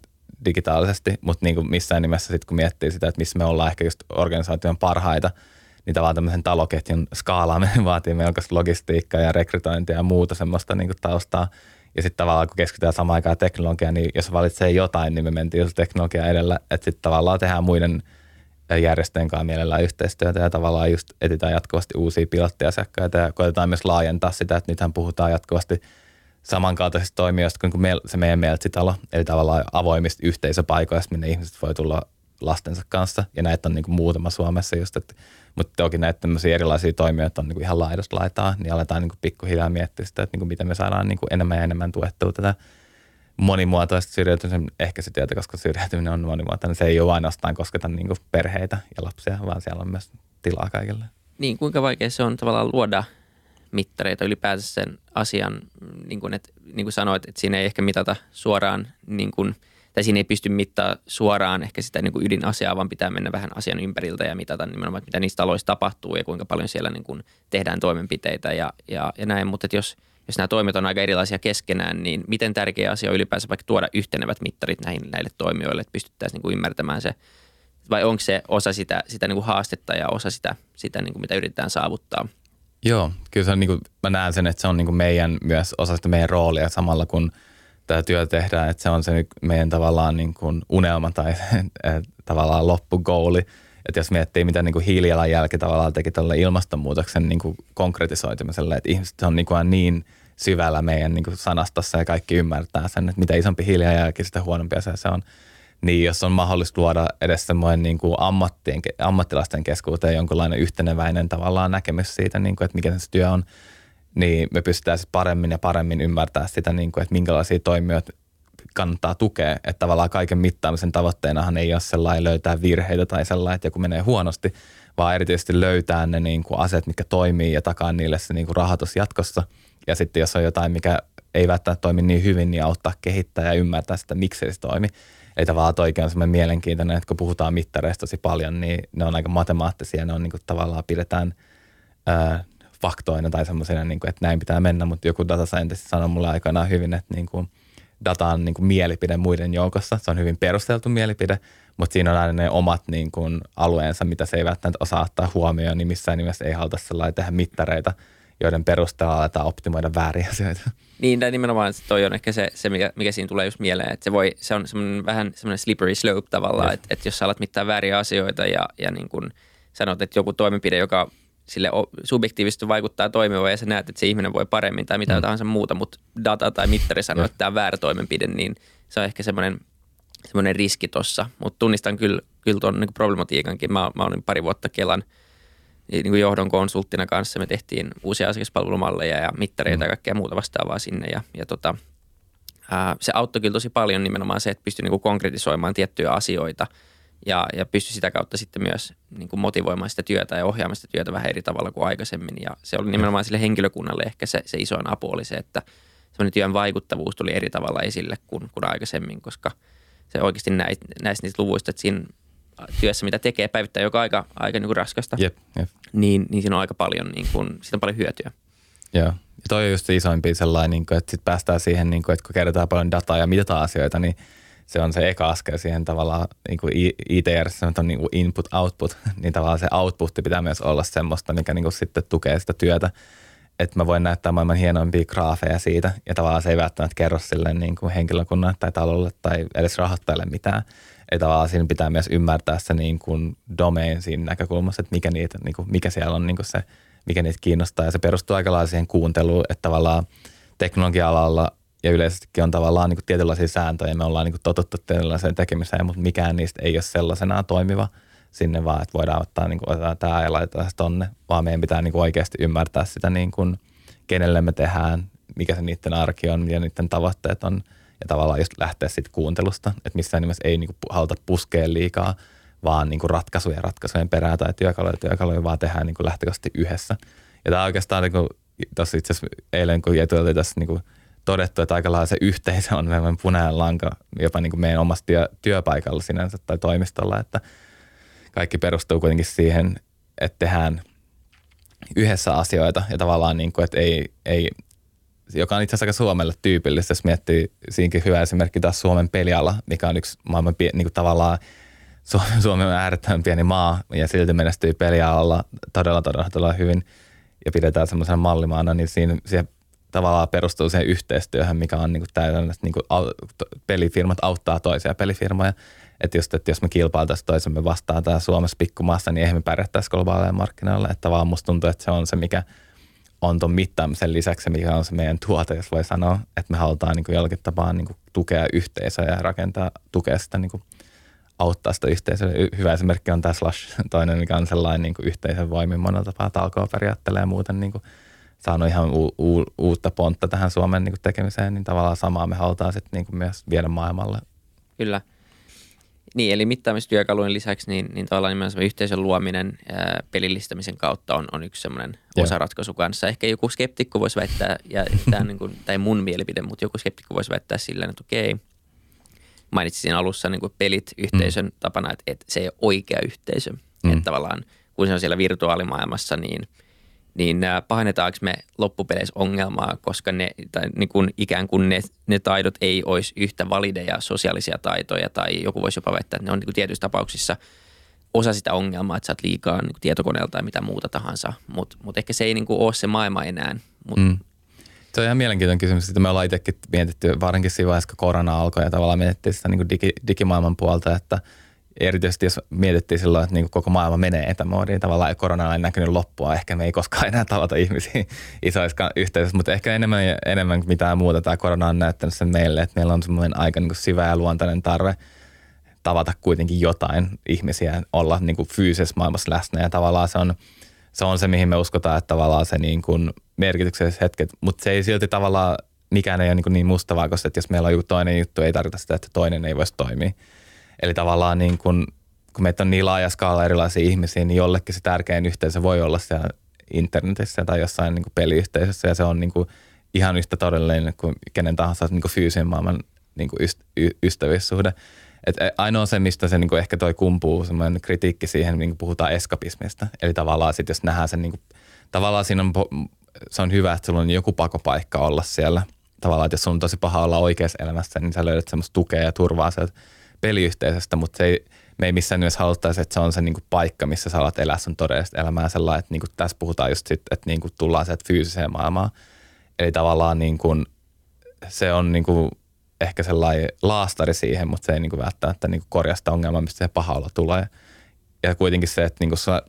digitaalisesti, mutta niin kuin missään nimessä sitten kun miettii sitä, että missä me ollaan ehkä just organisaation parhaita, niin tavallaan tämmöisen taloketjun skaalaaminen vaatii melkoista logistiikkaa ja rekrytointia ja muuta semmoista niin kuin taustaa. Ja sitten tavallaan kun keskitytään samaan aikaan teknologiaan, niin jos valitsee jotain, niin me mentiin teknologia edellä, että sitten tavallaan tehdään muiden – järjestöjen kanssa mielellään yhteistyötä ja tavallaan just etsitään jatkuvasti uusia pilottiasiakkaita ja koitetaan myös laajentaa sitä, että nythän puhutaan jatkuvasti samankaltaisista toimijoista kuin se meidän Meltsitalo, eli tavallaan avoimista yhteisöpaikoista, minne ihmiset voi tulla lastensa kanssa, ja näitä on niin kuin muutama Suomessa just, että, mutta toki näitä tämmöisiä erilaisia toimijoita on niin kuin ihan laidasta laitaa, niin aletaan niin kuin pikkuhiljaa miettiä sitä, että niin kuin miten me saadaan niin kuin enemmän ja enemmän tuettua tätä monimuotoista syrjäytymisen ehkäisytyötä, koska syrjäytyminen on monimuotoinen. Se ei ole ainoastaan kosketa niin perheitä ja lapsia, vaan siellä on myös tilaa kaikille. Niin, kuinka vaikea se on tavallaan luoda mittareita ylipäänsä sen asian, niin kuin, että, niin kuin sanoit, että siinä ei ehkä mitata suoraan, niin kuin, tai siinä ei pysty mittaa suoraan ehkä sitä niin kuin ydinasiaa, vaan pitää mennä vähän asian ympäriltä ja mitata nimenomaan, että mitä niissä taloissa tapahtuu ja kuinka paljon siellä niin kuin tehdään toimenpiteitä ja, ja, ja näin. Mutta että jos, jos nämä toimet on aika erilaisia keskenään, niin miten tärkeä asia on ylipäänsä vaikka tuoda yhtenevät mittarit näihin, näille toimijoille, että pystyttäisiin niin kuin ymmärtämään se, vai onko se osa sitä, sitä niin kuin haastetta ja osa sitä, sitä niin kuin mitä yritetään saavuttaa – Joo, kyllä se on niin kuin, mä näen sen, että se on niin kuin meidän myös osa sitä meidän roolia samalla kun tämä työ tehdään, että se on se meidän tavallaan niin kuin unelma tai tavallaan loppugoali. Että jos miettii, mitä niin kuin hiilijalanjälki tavallaan teki tuolle ilmastonmuutoksen niin kuin konkretisoitumiselle, että ihmiset on niin, kuin niin syvällä meidän niin kuin sanastossa ja kaikki ymmärtää sen, että mitä isompi hiilijalanjälki, sitä huonompia se, se on. Niin jos on mahdollista luoda edes semmoinen niin kuin ammattien, ammattilaisten keskuuteen jonkinlainen yhteneväinen tavallaan näkemys siitä, niin kuin, että mikä se työ on, niin me pystytään paremmin ja paremmin ymmärtää sitä, niin kuin, että minkälaisia toimijoita kannattaa tukea. Että tavallaan kaiken mittaamisen tavoitteenahan ei ole sellainen löytää virheitä tai sellainen, että joku menee huonosti, vaan erityisesti löytää ne niin kuin aset, mitkä toimii ja takaa niille se niin kuin rahoitus jatkossa. Ja sitten jos on jotain, mikä ei välttämättä toimi niin hyvin, niin auttaa kehittää ja ymmärtää sitä, miksi se toimi. Eli tavallaan toikin on semmoinen mielenkiintoinen, että kun puhutaan mittareista tosi paljon, niin ne on aika matemaattisia, ne on niin kuin tavallaan pidetään ää, faktoina tai semmoisena, niin kuin, että näin pitää mennä, mutta joku data scientist sanoi mulle aikanaan hyvin, että niin kuin data on niin kuin mielipide muiden joukossa. Se on hyvin perusteltu mielipide, mutta siinä on aina ne omat niin kuin alueensa, mitä se ei välttämättä osaa ottaa huomioon, niin missään nimessä ei haluta sellainen tehdä mittareita, joiden perusteella aletaan optimoida vääriä asioita. Niin, tai nimenomaan toi on ehkä se, se mikä, mikä siinä tulee just mieleen, että se, voi, se on semmoinen vähän semmoinen slippery slope tavallaan, yes. että, että jos sä alat mittaa vääriä asioita ja, ja niin kuin sanot, että joku toimenpide, joka sille subjektiivisesti vaikuttaa toimiva ja sä näet, että se ihminen voi paremmin tai mitä mm. tahansa muuta, mutta data tai mittari sanoo, että tämä on väärä toimenpide, niin se on ehkä semmoinen, semmoinen riski tuossa. Mutta tunnistan kyllä, kyllä tuon niin problematiikankin. Mä, mä olin pari vuotta Kelan – niin kuin johdon konsulttina kanssa me tehtiin uusia asiakaspalvelumalleja ja mittareita mm. ja kaikkea muuta vastaavaa sinne. Ja, ja tota, ää, se auttoi kyllä tosi paljon nimenomaan se, että pystyi niin kuin konkretisoimaan tiettyjä asioita ja, ja pystyi sitä kautta sitten myös niin kuin motivoimaan sitä työtä ja ohjaamaan sitä työtä vähän eri tavalla kuin aikaisemmin. Ja se oli nimenomaan sille henkilökunnalle ehkä se, se isoin apu oli se, että semmoinen työn vaikuttavuus tuli eri tavalla esille kuin, kuin aikaisemmin, koska se oikeasti näistä, näistä niistä luvuista, että siinä työssä, mitä tekee päivittäin, joka aika, aika niin kuin raskasta, jep, jep. Niin, niin siinä on aika paljon, niin kuin, siitä on paljon hyötyä. Joo. Ja toi on just se isoimpi sellainen, niin että sit päästään siihen, niin että kun kerrotaan paljon dataa ja mitataan asioita, niin se on se eka askel siihen tavallaan niin kuin ITR, on niin kuin input-output, niin tavallaan se output pitää myös olla semmoista, mikä niin kuin sitten tukee sitä työtä. Että mä voin näyttää maailman hienoimpia graafeja siitä, ja tavallaan se ei välttämättä kerro sille niin kuin henkilökunnalle tai talolle tai edes rahoittajalle mitään ei tavallaan siinä pitää myös ymmärtää se niin kuin domain siinä näkökulmassa, että mikä, niitä, niin kuin, mikä siellä on niin kuin se, mikä niitä kiinnostaa. Ja se perustuu aika lailla siihen kuunteluun, että tavallaan teknologia-alalla ja yleisestikin on tavallaan niin kuin tietynlaisia sääntöjä. Me ollaan niin kuin totuttu tietynlaiseen tekemiseen, mutta mikään niistä ei ole sellaisenaan toimiva sinne vaan, että voidaan ottaa niin kuin, tämä ja laitetaan se tonne, vaan meidän pitää niin kuin oikeasti ymmärtää sitä, niin kuin, kenelle me tehdään, mikä se niiden arki on, ja niiden tavoitteet on – ja tavallaan just lähteä sitten kuuntelusta, että missään nimessä ei niinku haluta puskea liikaa, vaan niinku ratkaisuja ratkaisujen perään tai työkaluja työkaluja, vaan tehdään niinku lähtökohtaisesti yhdessä. Ja tämä oikeastaan niinku, tuossa itse asiassa eilen, kun oli tässä niinku todettu, että aika lailla se yhteisö on meidän punainen lanka jopa niinku meidän omassa työ, työpaikalla sinänsä tai toimistolla, että kaikki perustuu kuitenkin siihen, että tehdään yhdessä asioita ja tavallaan, niin kuin, että ei, ei joka on itse asiassa aika Suomelle tyypillistä, jos miettii siinäkin hyvä esimerkki taas Suomen peliala, mikä on yksi maailman pie, niin kuin tavallaan Suomi on äärettömän pieni maa ja silti menestyy pelialalla todella, todella, todella hyvin ja pidetään semmoisena mallimaana, niin siinä siihen tavallaan perustuu siihen yhteistyöhön, mikä on niin täydellinen, että niin pelifirmat auttaa toisia pelifirmoja. Että just, että jos me kilpailtaisiin toisemme vastaan täällä Suomessa pikkumaassa, niin eihän me pärjättäisi globaaleilla markkinoilla. Että vaan musta tuntuu, että se on se, mikä – on tuon mittaamisen lisäksi, mikä on se meidän tuote, jos voi sanoa, että me halutaan niin kuin jollakin tapaa niin kuin tukea yhteisöä ja rakentaa, tukea sitä, niin kuin auttaa sitä yhteisöä. Hyvä esimerkki on tämä Slash, toinen, mikä on sellainen niin kuin yhteisön voimin monella tapaa talkoa periaatteella ja muuten niin kuin saanut ihan u- u- uutta pontta tähän Suomen niin kuin tekemiseen, niin tavallaan samaa me halutaan sitten niin kuin myös viedä maailmalle. Kyllä. Niin, eli mittaamistyökalujen lisäksi niin, niin tavallaan nimenomaan yhteisön luominen ää, pelillistämisen kautta on, on yksi semmoinen osaratkaisu kanssa. Ehkä joku skeptikko voisi väittää, ja tämä niin kuin, tai mun mielipide, mutta joku skeptikko voisi väittää silleen, että okei, mainitsin alussa niin kuin pelit yhteisön mm. tapana, että, että se ei ole oikea yhteisö. Mm. Että tavallaan kun se on siellä virtuaalimaailmassa, niin – niin pahennetaanko me loppupeleissä ongelmaa, koska ne, tai niin kuin ikään kuin ne, ne taidot ei olisi yhtä valideja sosiaalisia taitoja, tai joku voisi jopa väittää, että ne on niin kuin tietyissä tapauksissa osa sitä ongelmaa, että sä oot liikaa niin kuin tietokoneelta tai mitä muuta tahansa, mutta mut ehkä se ei niin kuin ole se maailma enää. Mut. Mm. Se on ihan mielenkiintoinen kysymys, että me ollaan itsekin mietitty, varsinkin siinä vaiheessa, kun korona alkoi ja tavallaan mietittiin sitä niin kuin digi, digimaailman puolta, että – erityisesti jos mietittiin silloin, että niin koko maailma menee etämoodiin, tavallaan ja korona ei näkynyt loppua, ehkä me ei koskaan enää tavata ihmisiä isoissa yhteisöissä, mutta ehkä enemmän, enemmän kuin mitään muuta tämä korona on näyttänyt sen meille, että meillä on semmoinen aika niin syvä ja luontainen tarve tavata kuitenkin jotain ihmisiä, olla niin kuin fyysisessä maailmassa läsnä ja tavallaan se on, se on se, mihin me uskotaan, että tavallaan se niin kuin merkitykselliset hetket, mutta se ei silti tavallaan, mikään ei ole niin, niin mustavaa, koska jos meillä on joku toinen juttu, ei tarkoita sitä, että toinen ei voisi toimia. Eli tavallaan niin kun, kun meitä on niin laaja skaala erilaisia ihmisiä, niin jollekin se tärkein yhteisö voi olla siellä internetissä tai jossain niin peliyhteisössä ja se on niin ihan yhtä todellinen kuin kenen tahansa niin kuin fyysisen maailman niin kuin yst, y, ystävyyssuhde. Et ainoa se, mistä se niin kuin ehkä toi kumpuu, semmoinen kritiikki siihen, niin puhutaan eskapismista. Eli tavallaan sitten, jos nähdään sen, niin kuin, tavallaan siinä on, se on hyvä, että sulla on joku pakopaikka olla siellä. Tavallaan, että jos sun on tosi paha olla oikeassa elämässä, niin sä löydät semmoista tukea ja turvaa sieltä peliyhteisöstä, mutta se ei, me ei missään nimessä haluttaisi, että se on se niin kuin paikka, missä sä alat elää sun todellista elämää sellainen, että niin kuin tässä puhutaan just sit, että niin kuin tullaan sieltä fyysiseen maailmaan. Eli tavallaan niin kuin, se on niin kuin ehkä sellainen laastari siihen, mutta se ei niin kuin välttämättä niin kuin korjaa sitä ongelmaa, mistä se paha olla tulee. Ja kuitenkin se, että niin kuin sä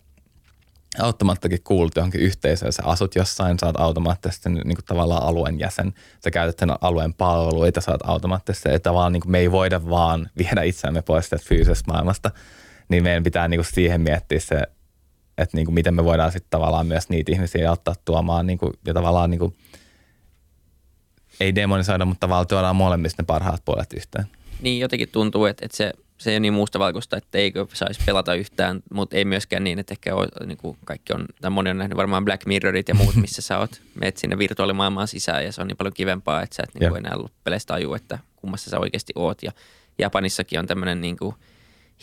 automaattisesti kuulut johonkin yhteisöön, sä asut jossain, sä oot automaattisesti niin kuin tavallaan alueen jäsen, sä käytät sen alueen palveluita, sä oot automaattisesti, että tavallaan niin kuin me ei voida vaan viedä itseämme pois tästä fyysisestä maailmasta, niin meidän pitää niin kuin siihen miettiä se, että niin kuin miten me voidaan sitten tavallaan myös niitä ihmisiä ottaa tuomaan niin kuin, ja tavallaan niin kuin, ei demonisoida, mutta tavallaan tuodaan molemmista ne parhaat puolet yhteen. Niin jotenkin tuntuu, että, että se se ei ole niin mustavalkoista, että eikö saisi pelata yhtään, mutta ei myöskään niin, että ehkä on, niin kuin kaikki on, tai moni on nähnyt varmaan Black Mirrorit ja muut, missä sä oot, meet sinne virtuaalimaailmaan sisään ja se on niin paljon kivempaa, että sä et niin kuin enää peleistä tajua, että kummassa sä oikeasti oot. Ja Japanissakin on tämmöinen niin kuin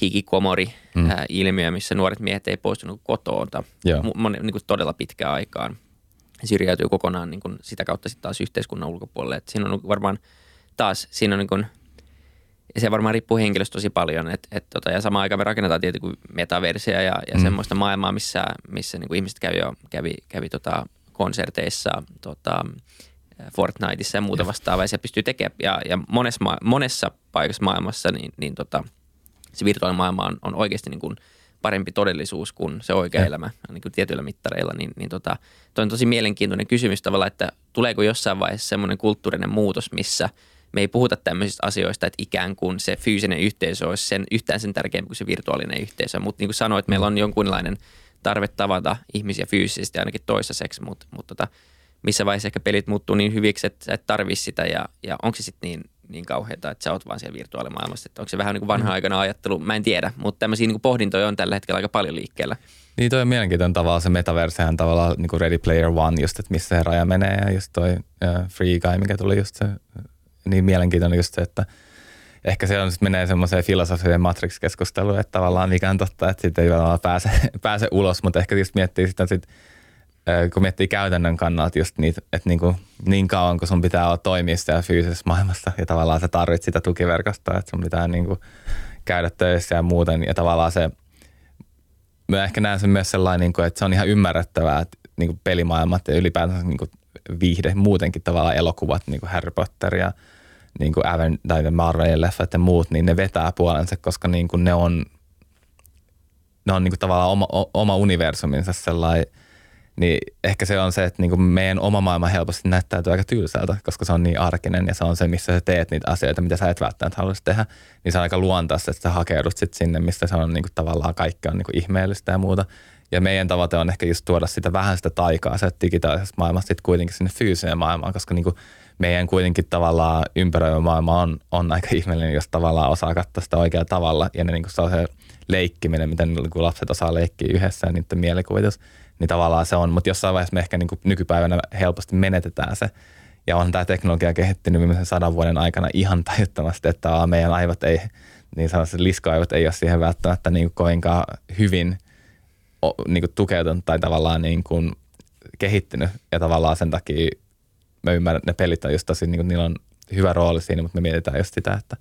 hikikomori-ilmiö, mm. missä nuoret miehet ei poistunut kotoota niin kuin todella pitkään aikaan. Syrjäytyy kokonaan niin kuin sitä kautta sitten taas yhteiskunnan ulkopuolelle. Et siinä on varmaan taas, siinä on niin kuin – se varmaan riippuu henkilöstä tosi paljon. Et, et tota, ja samaan aikaan me rakennetaan tietenkin metaversia ja, ja mm. semmoista maailmaa, missä, missä niin kuin ihmiset kävi, jo, kävi, kävi tota konserteissa, tota, Fortniteissa ja muuta vastaavaa. Ja se pystyy tekemään. Ja, ja monessa, monessa paikassa maailmassa niin, niin tota, se virtuaalimaailma on, on oikeasti niin kuin parempi todellisuus kuin se oikea ja. elämä niin kuin tietyillä mittareilla. Niin, niin tota, toi on tosi mielenkiintoinen kysymys tavallaan, että tuleeko jossain vaiheessa semmoinen kulttuurinen muutos, missä – me ei puhuta tämmöisistä asioista, että ikään kuin se fyysinen yhteisö olisi sen, yhtään sen tärkeämpi kuin se virtuaalinen yhteisö. Mutta niin kuin sanoit, meillä on jonkunlainen tarve tavata ihmisiä fyysisesti ainakin toisaiseksi, mutta, mutta tota, missä vaiheessa ehkä pelit muuttuu niin hyviksi, että sä et tarvi sitä ja, ja onko se sitten niin, niin kauheata, että sä oot vaan siellä virtuaalimaailmassa, että onko se vähän niin kuin vanha aikana ajattelu, mä en tiedä, mutta tämmöisiä niin kuin pohdintoja on tällä hetkellä aika paljon liikkeellä. Niin toi on mielenkiintoinen tavalla se metaversehän tavallaan niin kuin Ready Player One just, että missä se raja menee ja just toi uh, Free Guy, mikä tuli just se niin mielenkiintoinen just se, että ehkä se on, menee semmoiseen filosofiseen matrix-keskusteluun, että tavallaan mikä on totta, että sitten ei pääse, pääse ulos, mutta ehkä just miettii sitä sit, kun miettii käytännön kannalta just niitä, että niin, kuin, niin kauan kun sun pitää olla toimia siellä fyysisessä maailmassa ja tavallaan sä tarvit sitä tukiverkostoa, että sun pitää niin kuin käydä töissä ja muuten. Ja tavallaan se, mä ehkä näen sen myös sellainen, niin kuin, että se on ihan ymmärrettävää, että niin kuin pelimaailmat ja ylipäätään niin kuin viihde, muutenkin tavallaan elokuvat, niin kuin Harry Potter ja niin kuin Aven, tai Marvel-leffat ja muut, niin ne vetää puolensa, koska niin kuin ne on, ne on niin kuin tavallaan oma, oma universuminsa sellainen, niin ehkä se on se, että niin kuin meidän oma maailma helposti näyttäytyy aika tylsältä, koska se on niin arkinen ja se on se, missä sä teet niitä asioita, mitä sä et välttämättä haluaisi tehdä. Niin se on aika luontaista, että sä hakeudut sit sinne, mistä se on niin kuin tavallaan kaikki on niin kuin ihmeellistä ja muuta. Ja meidän tavoite on ehkä just tuoda sitä vähän sitä taikaa se digitaalisesta maailmasta sitten kuitenkin sinne fyysiseen maailmaan, koska niin kuin meidän kuitenkin tavallaan ympäröivä maailma on, on aika ihmeellinen, jos tavallaan osaa katsoa sitä oikealla tavalla ja ne niin kuin saa se leikkiminen, miten niin lapset osaa leikkiä yhdessä ja niiden mielikuvitus, niin tavallaan se on, mutta jossain vaiheessa me ehkä niin kuin nykypäivänä helposti menetetään se. Ja on tämä teknologia kehittynyt viimeisen sadan vuoden aikana ihan tajuttomasti, että meidän aivot ei, niin sanotusti liskoaivot ei ole siihen välttämättä niin kuin kovinkaan hyvin niin kuin tukeutunut tai tavallaan niin kuin kehittynyt. Ja tavallaan sen takia mä ymmärrän, että ne pelit on just tosi, niin kuin, niillä on hyvä rooli siinä, mutta me mietitään just sitä, että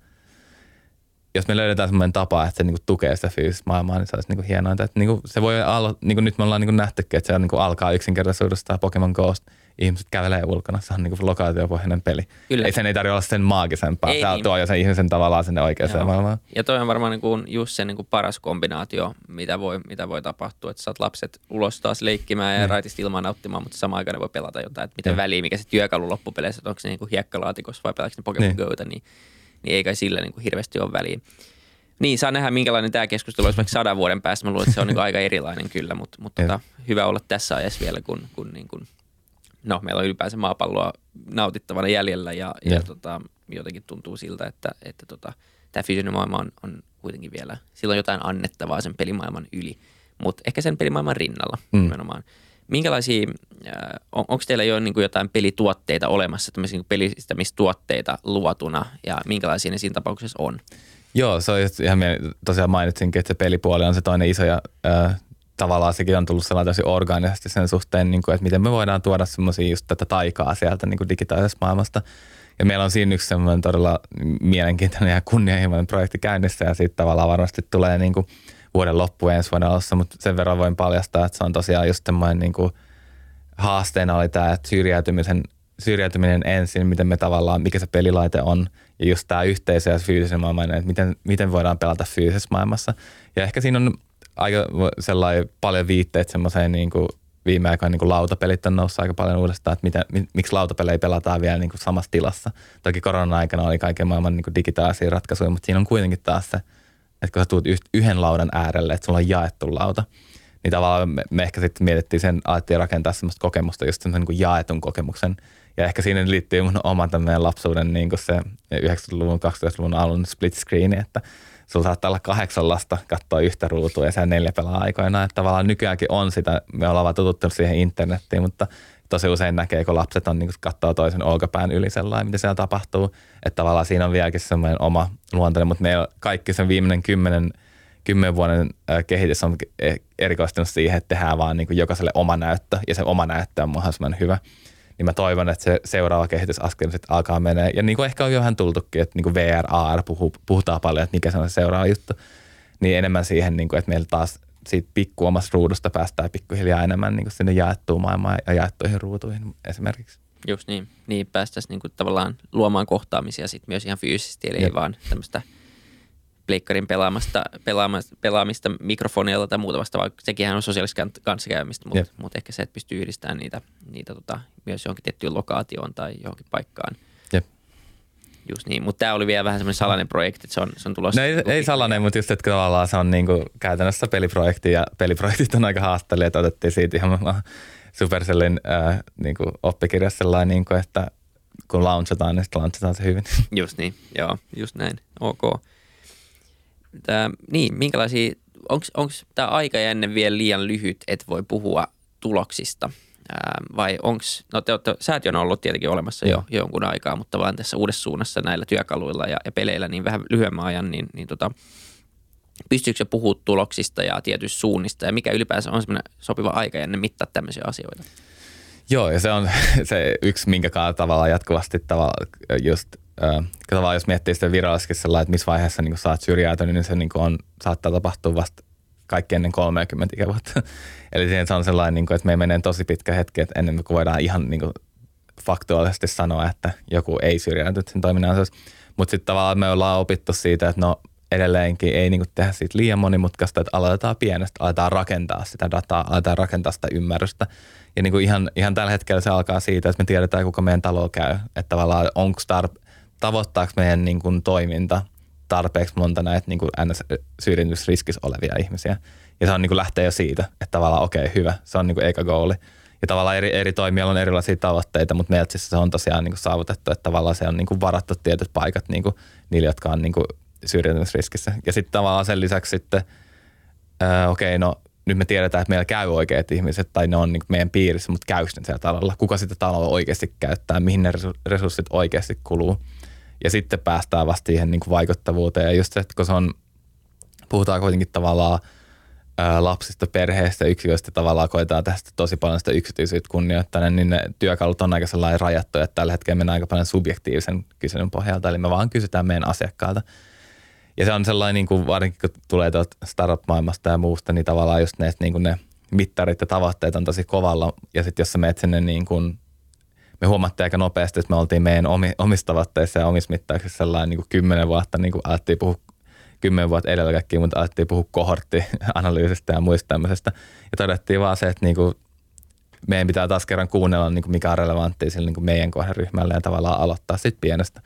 jos me löydetään semmoinen tapa, että se niin kuin tukee sitä fyysistä maailmaa, niin se olisi niin kuin hienointa. Että niin kuin se voi olla, niin kuin nyt me ollaan niin kuin nähtykin, että se niin kuin alkaa yksinkertaisuudesta Pokemon Ghost – ihmiset kävelee ulkona. Se on niin kuin lokaatiopohjainen peli. Kyllä. Ei sen ei tarvitse olla sen maagisempaa. Ei, niin. tuo jo sen ihmisen tavallaan sinne oikeaan Joo. maailmaan. Ja toi on varmaan niin kuin just se niin kuin paras kombinaatio, mitä voi, mitä voi tapahtua. Että saat lapset ulos taas leikkimään ja mm. raitista ilmaa nauttimaan, mutta samaan aikaan ne voi pelata jotain. Että miten väliin, mikä se työkalu loppupeleissä, että onko se niin kuin hiekkalaatikossa vai pelaako ne Pokemon niin. Go'ta, niin, niin ei kai sillä niin kuin hirveästi ole väliin. Niin, saa nähdä minkälainen tämä keskustelu olisi vaikka sadan vuoden päästä. Mä luulen, että se on niin aika erilainen kyllä, mutta, mutta tota, hyvä olla tässä ajassa vielä, kun, kun niin kuin no, meillä on ylipäänsä maapalloa nautittavana jäljellä ja, yeah. ja tota, jotenkin tuntuu siltä, että, että tota, tämä fyysinen maailma on, on kuitenkin vielä, sillä on jotain annettavaa sen pelimaailman yli, mutta ehkä sen pelimaailman rinnalla mm. nimenomaan. Minkälaisia, äh, on, onko teillä jo niin kuin jotain pelituotteita olemassa, tämmöisiä niin pelistämistuotteita luotuna ja minkälaisia ne siinä tapauksessa on? Joo, se on ihan tosiaan mainitsinkin, että se pelipuoli on se toinen iso ja äh, tavallaan sekin on tullut sellainen tosi orgaanisesti sen suhteen, niin kuin, että miten me voidaan tuoda semmoisia just tätä taikaa sieltä niin kuin digitaalisesta maailmasta. Ja meillä on siinä yksi semmoinen todella mielenkiintoinen ja kunnianhimoinen projekti käynnissä ja siitä tavallaan varmasti tulee niin kuin vuoden loppu ensi vuoden alussa, mutta sen verran voin paljastaa, että se on tosiaan just semmoinen niin kuin haasteena oli tämä, että syrjäytymisen, syrjäytyminen ensin, miten me tavallaan, mikä se pelilaite on ja just tämä yhteisö ja fyysisen maailman, että miten, miten voidaan pelata fyysisessä maailmassa. Ja ehkä siinä on aika sellainen paljon viitteet semmoiseen niin kuin viime aikoina niin lautapelit on noussut aika paljon uudestaan, että miten, miksi lautapelejä pelataan vielä niin kuin samassa tilassa. Toki korona-aikana oli kaiken maailman niin kuin digitaalisia ratkaisuja, mutta siinä on kuitenkin taas se, että kun sä tuut yhden laudan äärelle, että sulla on jaettu lauta, niin tavallaan me, me ehkä sitten mietittiin sen, alettiin rakentaa semmoista kokemusta, just semmoisen niin jaetun kokemuksen. Ja ehkä siinä liittyy mun oma tämmöinen lapsuuden niin kuin se 90-luvun, 2000-luvun alun split screen, että sulla saattaa olla kahdeksan lasta katsoa yhtä ruutua ja sen neljä pelaa aikoinaan. Että tavallaan nykyäänkin on sitä, me ollaan vaan totuttu siihen internettiin, mutta tosi usein näkee, kun lapset on niin katsoo toisen olkapään yli sellainen, mitä siellä tapahtuu. Että tavallaan siinä on vieläkin semmoinen oma luontainen, mutta meillä kaikki sen viimeinen kymmenen, kymmenen vuoden kehitys on erikoistunut siihen, että tehdään vaan niin jokaiselle oma näyttö ja se oma näyttö on mahdollisimman hyvä niin mä toivon, että se seuraava kehitysaskel sitten alkaa menee. Ja niin kuin ehkä on jo vähän tultukin, että niin kuin VR, AR puhuu, puhutaan paljon, että mikä se on se seuraava juttu. Niin enemmän siihen, niin kuin, että meillä taas siitä pikku omasta ruudusta päästään pikkuhiljaa enemmän niin kuin sinne jaettuun maailmaan ja jaettuihin ruutuihin esimerkiksi. Just niin. Niin päästäisiin niin kuin tavallaan luomaan kohtaamisia sit myös ihan fyysisesti, eli Jep. ei vaan tämmöistä – pleikkarin pelaamista, pelaamista, pelaamista mikrofonilla tai muuta vasta, vaikka sekin on sosiaalista kanssakäymistä, mutta, yep. mutta ehkä se, että pystyy yhdistämään niitä, niitä tota, myös johonkin tiettyyn lokaatioon tai johonkin paikkaan. Yep. Just niin, mutta tämä oli vielä vähän semmoinen salainen projekti, että se on, se on tulossa. No ei, ei salainen, mutta just, että tavallaan se on niinku käytännössä peliprojekti ja peliprojektit on aika haastavia, että otettiin siitä ihan Supercellin äh, niinku oppikirjassa sellainen, niinku, että kun launchataan, niin sitten launchataan se hyvin. Just niin, joo, just näin, ok. Tää, niin, minkälaisia, onko tämä aika ennen vielä liian lyhyt, että voi puhua tuloksista? Ää, vai onko, no te olette, säätiö on ollut tietenkin olemassa jo, jo jonkun aikaa, mutta vaan tässä uudessa suunnassa näillä työkaluilla ja, ja peleillä niin vähän lyhyemmän ajan, niin, niin tota, pystyykö se puhua tuloksista ja tietyistä suunnista ja mikä ylipäänsä on semmoinen sopiva aika ennen mittaa tämmöisiä asioita? Joo, ja se on se yksi, minkä tavalla jatkuvasti tavalla just tavallaan jos miettii sitä virallisesti sellainen, että missä vaiheessa niin sä oot syrjäytynyt, niin se niin on, saattaa tapahtua vasta kaikki ennen 30 ikävuotta. Eli siihen se on sellainen, niin kuin, että me menee tosi pitkä hetki, että ennen kuin voidaan ihan niin kuin, faktuaalisesti sanoa, että joku ei syrjäyty sen toiminnan Mutta sitten tavallaan me ollaan opittu siitä, että no edelleenkin ei niin kuin tehdä siitä liian monimutkaista, että aloitetaan pienestä, aletaan rakentaa sitä dataa, aletaan rakentaa sitä ymmärrystä. Ja niin kuin ihan, ihan tällä hetkellä se alkaa siitä, että me tiedetään, kuka meidän talo käy. Että tavallaan onko tar- tavoittaako meidän niin kuin toiminta tarpeeksi monta näitä niin kuin NS-syrjintysriskissä olevia ihmisiä. Ja se on niin kuin lähtee jo siitä, että tavallaan okei, okay, hyvä, se on niin kuin eka goali. Ja tavallaan eri, eri toimijoilla on erilaisia tavoitteita, mutta meiltä siis se on tosiaan niin kuin saavutettu, että tavallaan se on niin kuin varattu tietyt paikat niin kuin niille, jotka on niin kuin syrjäytymisriskissä. Ja sitten tavallaan sen lisäksi sitten, okei, okay, no nyt me tiedetään, että meillä käy oikeat ihmiset tai ne on niin meidän piirissä, mutta käykö ne siellä talolla? Kuka sitä taloa oikeasti käyttää? Mihin ne resurssit oikeasti kuluu? Ja sitten päästään vasta siihen niin kuin vaikuttavuuteen. Ja just se, että kun se on, puhutaan kuitenkin tavallaan lapsista, perheistä, yksiköistä tavallaan koetaan tästä tosi paljon sitä yksityisyyttä kunnioittaen, niin ne työkalut on aika sellainen rajattu, että tällä hetkellä mennään aika paljon subjektiivisen kyselyn pohjalta, eli me vaan kysytään meidän asiakkaalta. Ja se on sellainen, niin kuin varsinkin kun tulee tuolta startup-maailmasta ja muusta, niin tavallaan just ne, niin kuin ne mittarit ja tavoitteet on tosi kovalla. Ja sitten jos sä menet sinne niin kuin, me huomattiin aika nopeasti, että me oltiin meidän omissa tavoitteissa ja omissa mittauksissa sellainen niin kymmenen vuotta, niin kuin alettiin puhua kymmenen vuotta edellä kaikki, mutta alettiin puhua kohorttianalyysistä ja muista tämmöisestä. Ja todettiin vaan se, että niin kuin meidän pitää taas kerran kuunnella, niin kuin mikä on relevanttia sille niin kuin meidän kohderyhmälle ja tavallaan aloittaa sitten pienestä.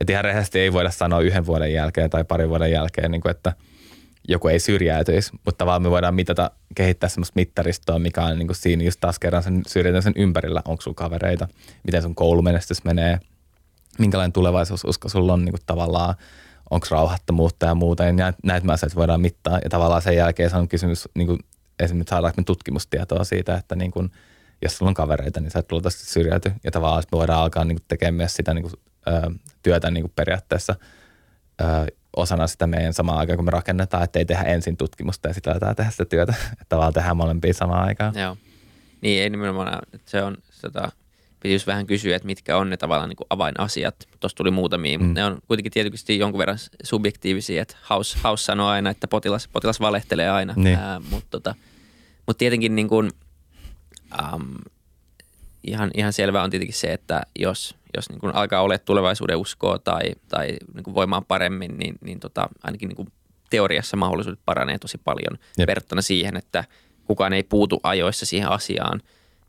Että ihan rehellisesti ei voida sanoa yhden vuoden jälkeen tai parin vuoden jälkeen, niin kuin, että joku ei syrjäytyisi, mutta vaan me voidaan mitata, kehittää semmoista mittaristoa, mikä on niin kuin siinä just taas kerran sen sen ympärillä. Onko sulla kavereita, miten sun koulumenestys menee, minkälainen tulevaisuususko sulla on niin kuin tavallaan, onko rauhattomuutta ja muuta. Ja näitä, näitä asioita voidaan mittaa ja tavallaan sen jälkeen se on kysymys, niin kuin esimerkiksi saadaanko me tutkimustietoa siitä, että niin kuin, jos sulla on kavereita, niin sä et luultavasti syrjäyty. Ja tavallaan me voidaan alkaa niin kuin tekemään myös sitä niin kuin työtä niin kuin periaatteessa osana sitä meidän samaan aikaan, kun me rakennetaan, että ei tehdä ensin tutkimusta ja sitten aletaan tehdä sitä työtä, että vaan tehdään molempia samaan aikaan. Joo. Niin, ei nimenomaan, että se on, sitä, piti just vähän kysyä, että mitkä on ne tavallaan niin kuin avainasiat. Tuossa tuli muutamia, mm. mutta ne on kuitenkin tietysti jonkun verran subjektiivisia, että House, House sanoo aina, että potilas, potilas valehtelee aina, niin. ää, mutta, tota, mutta tietenkin niin kuin, äm, ihan, ihan selvää on tietenkin se, että jos, jos niin kuin alkaa olla tulevaisuuden uskoa tai, tai niin kuin voimaan paremmin, niin, niin tota, ainakin niin kuin teoriassa mahdollisuudet paranee tosi paljon Jep. verrattuna siihen, että kukaan ei puutu ajoissa siihen asiaan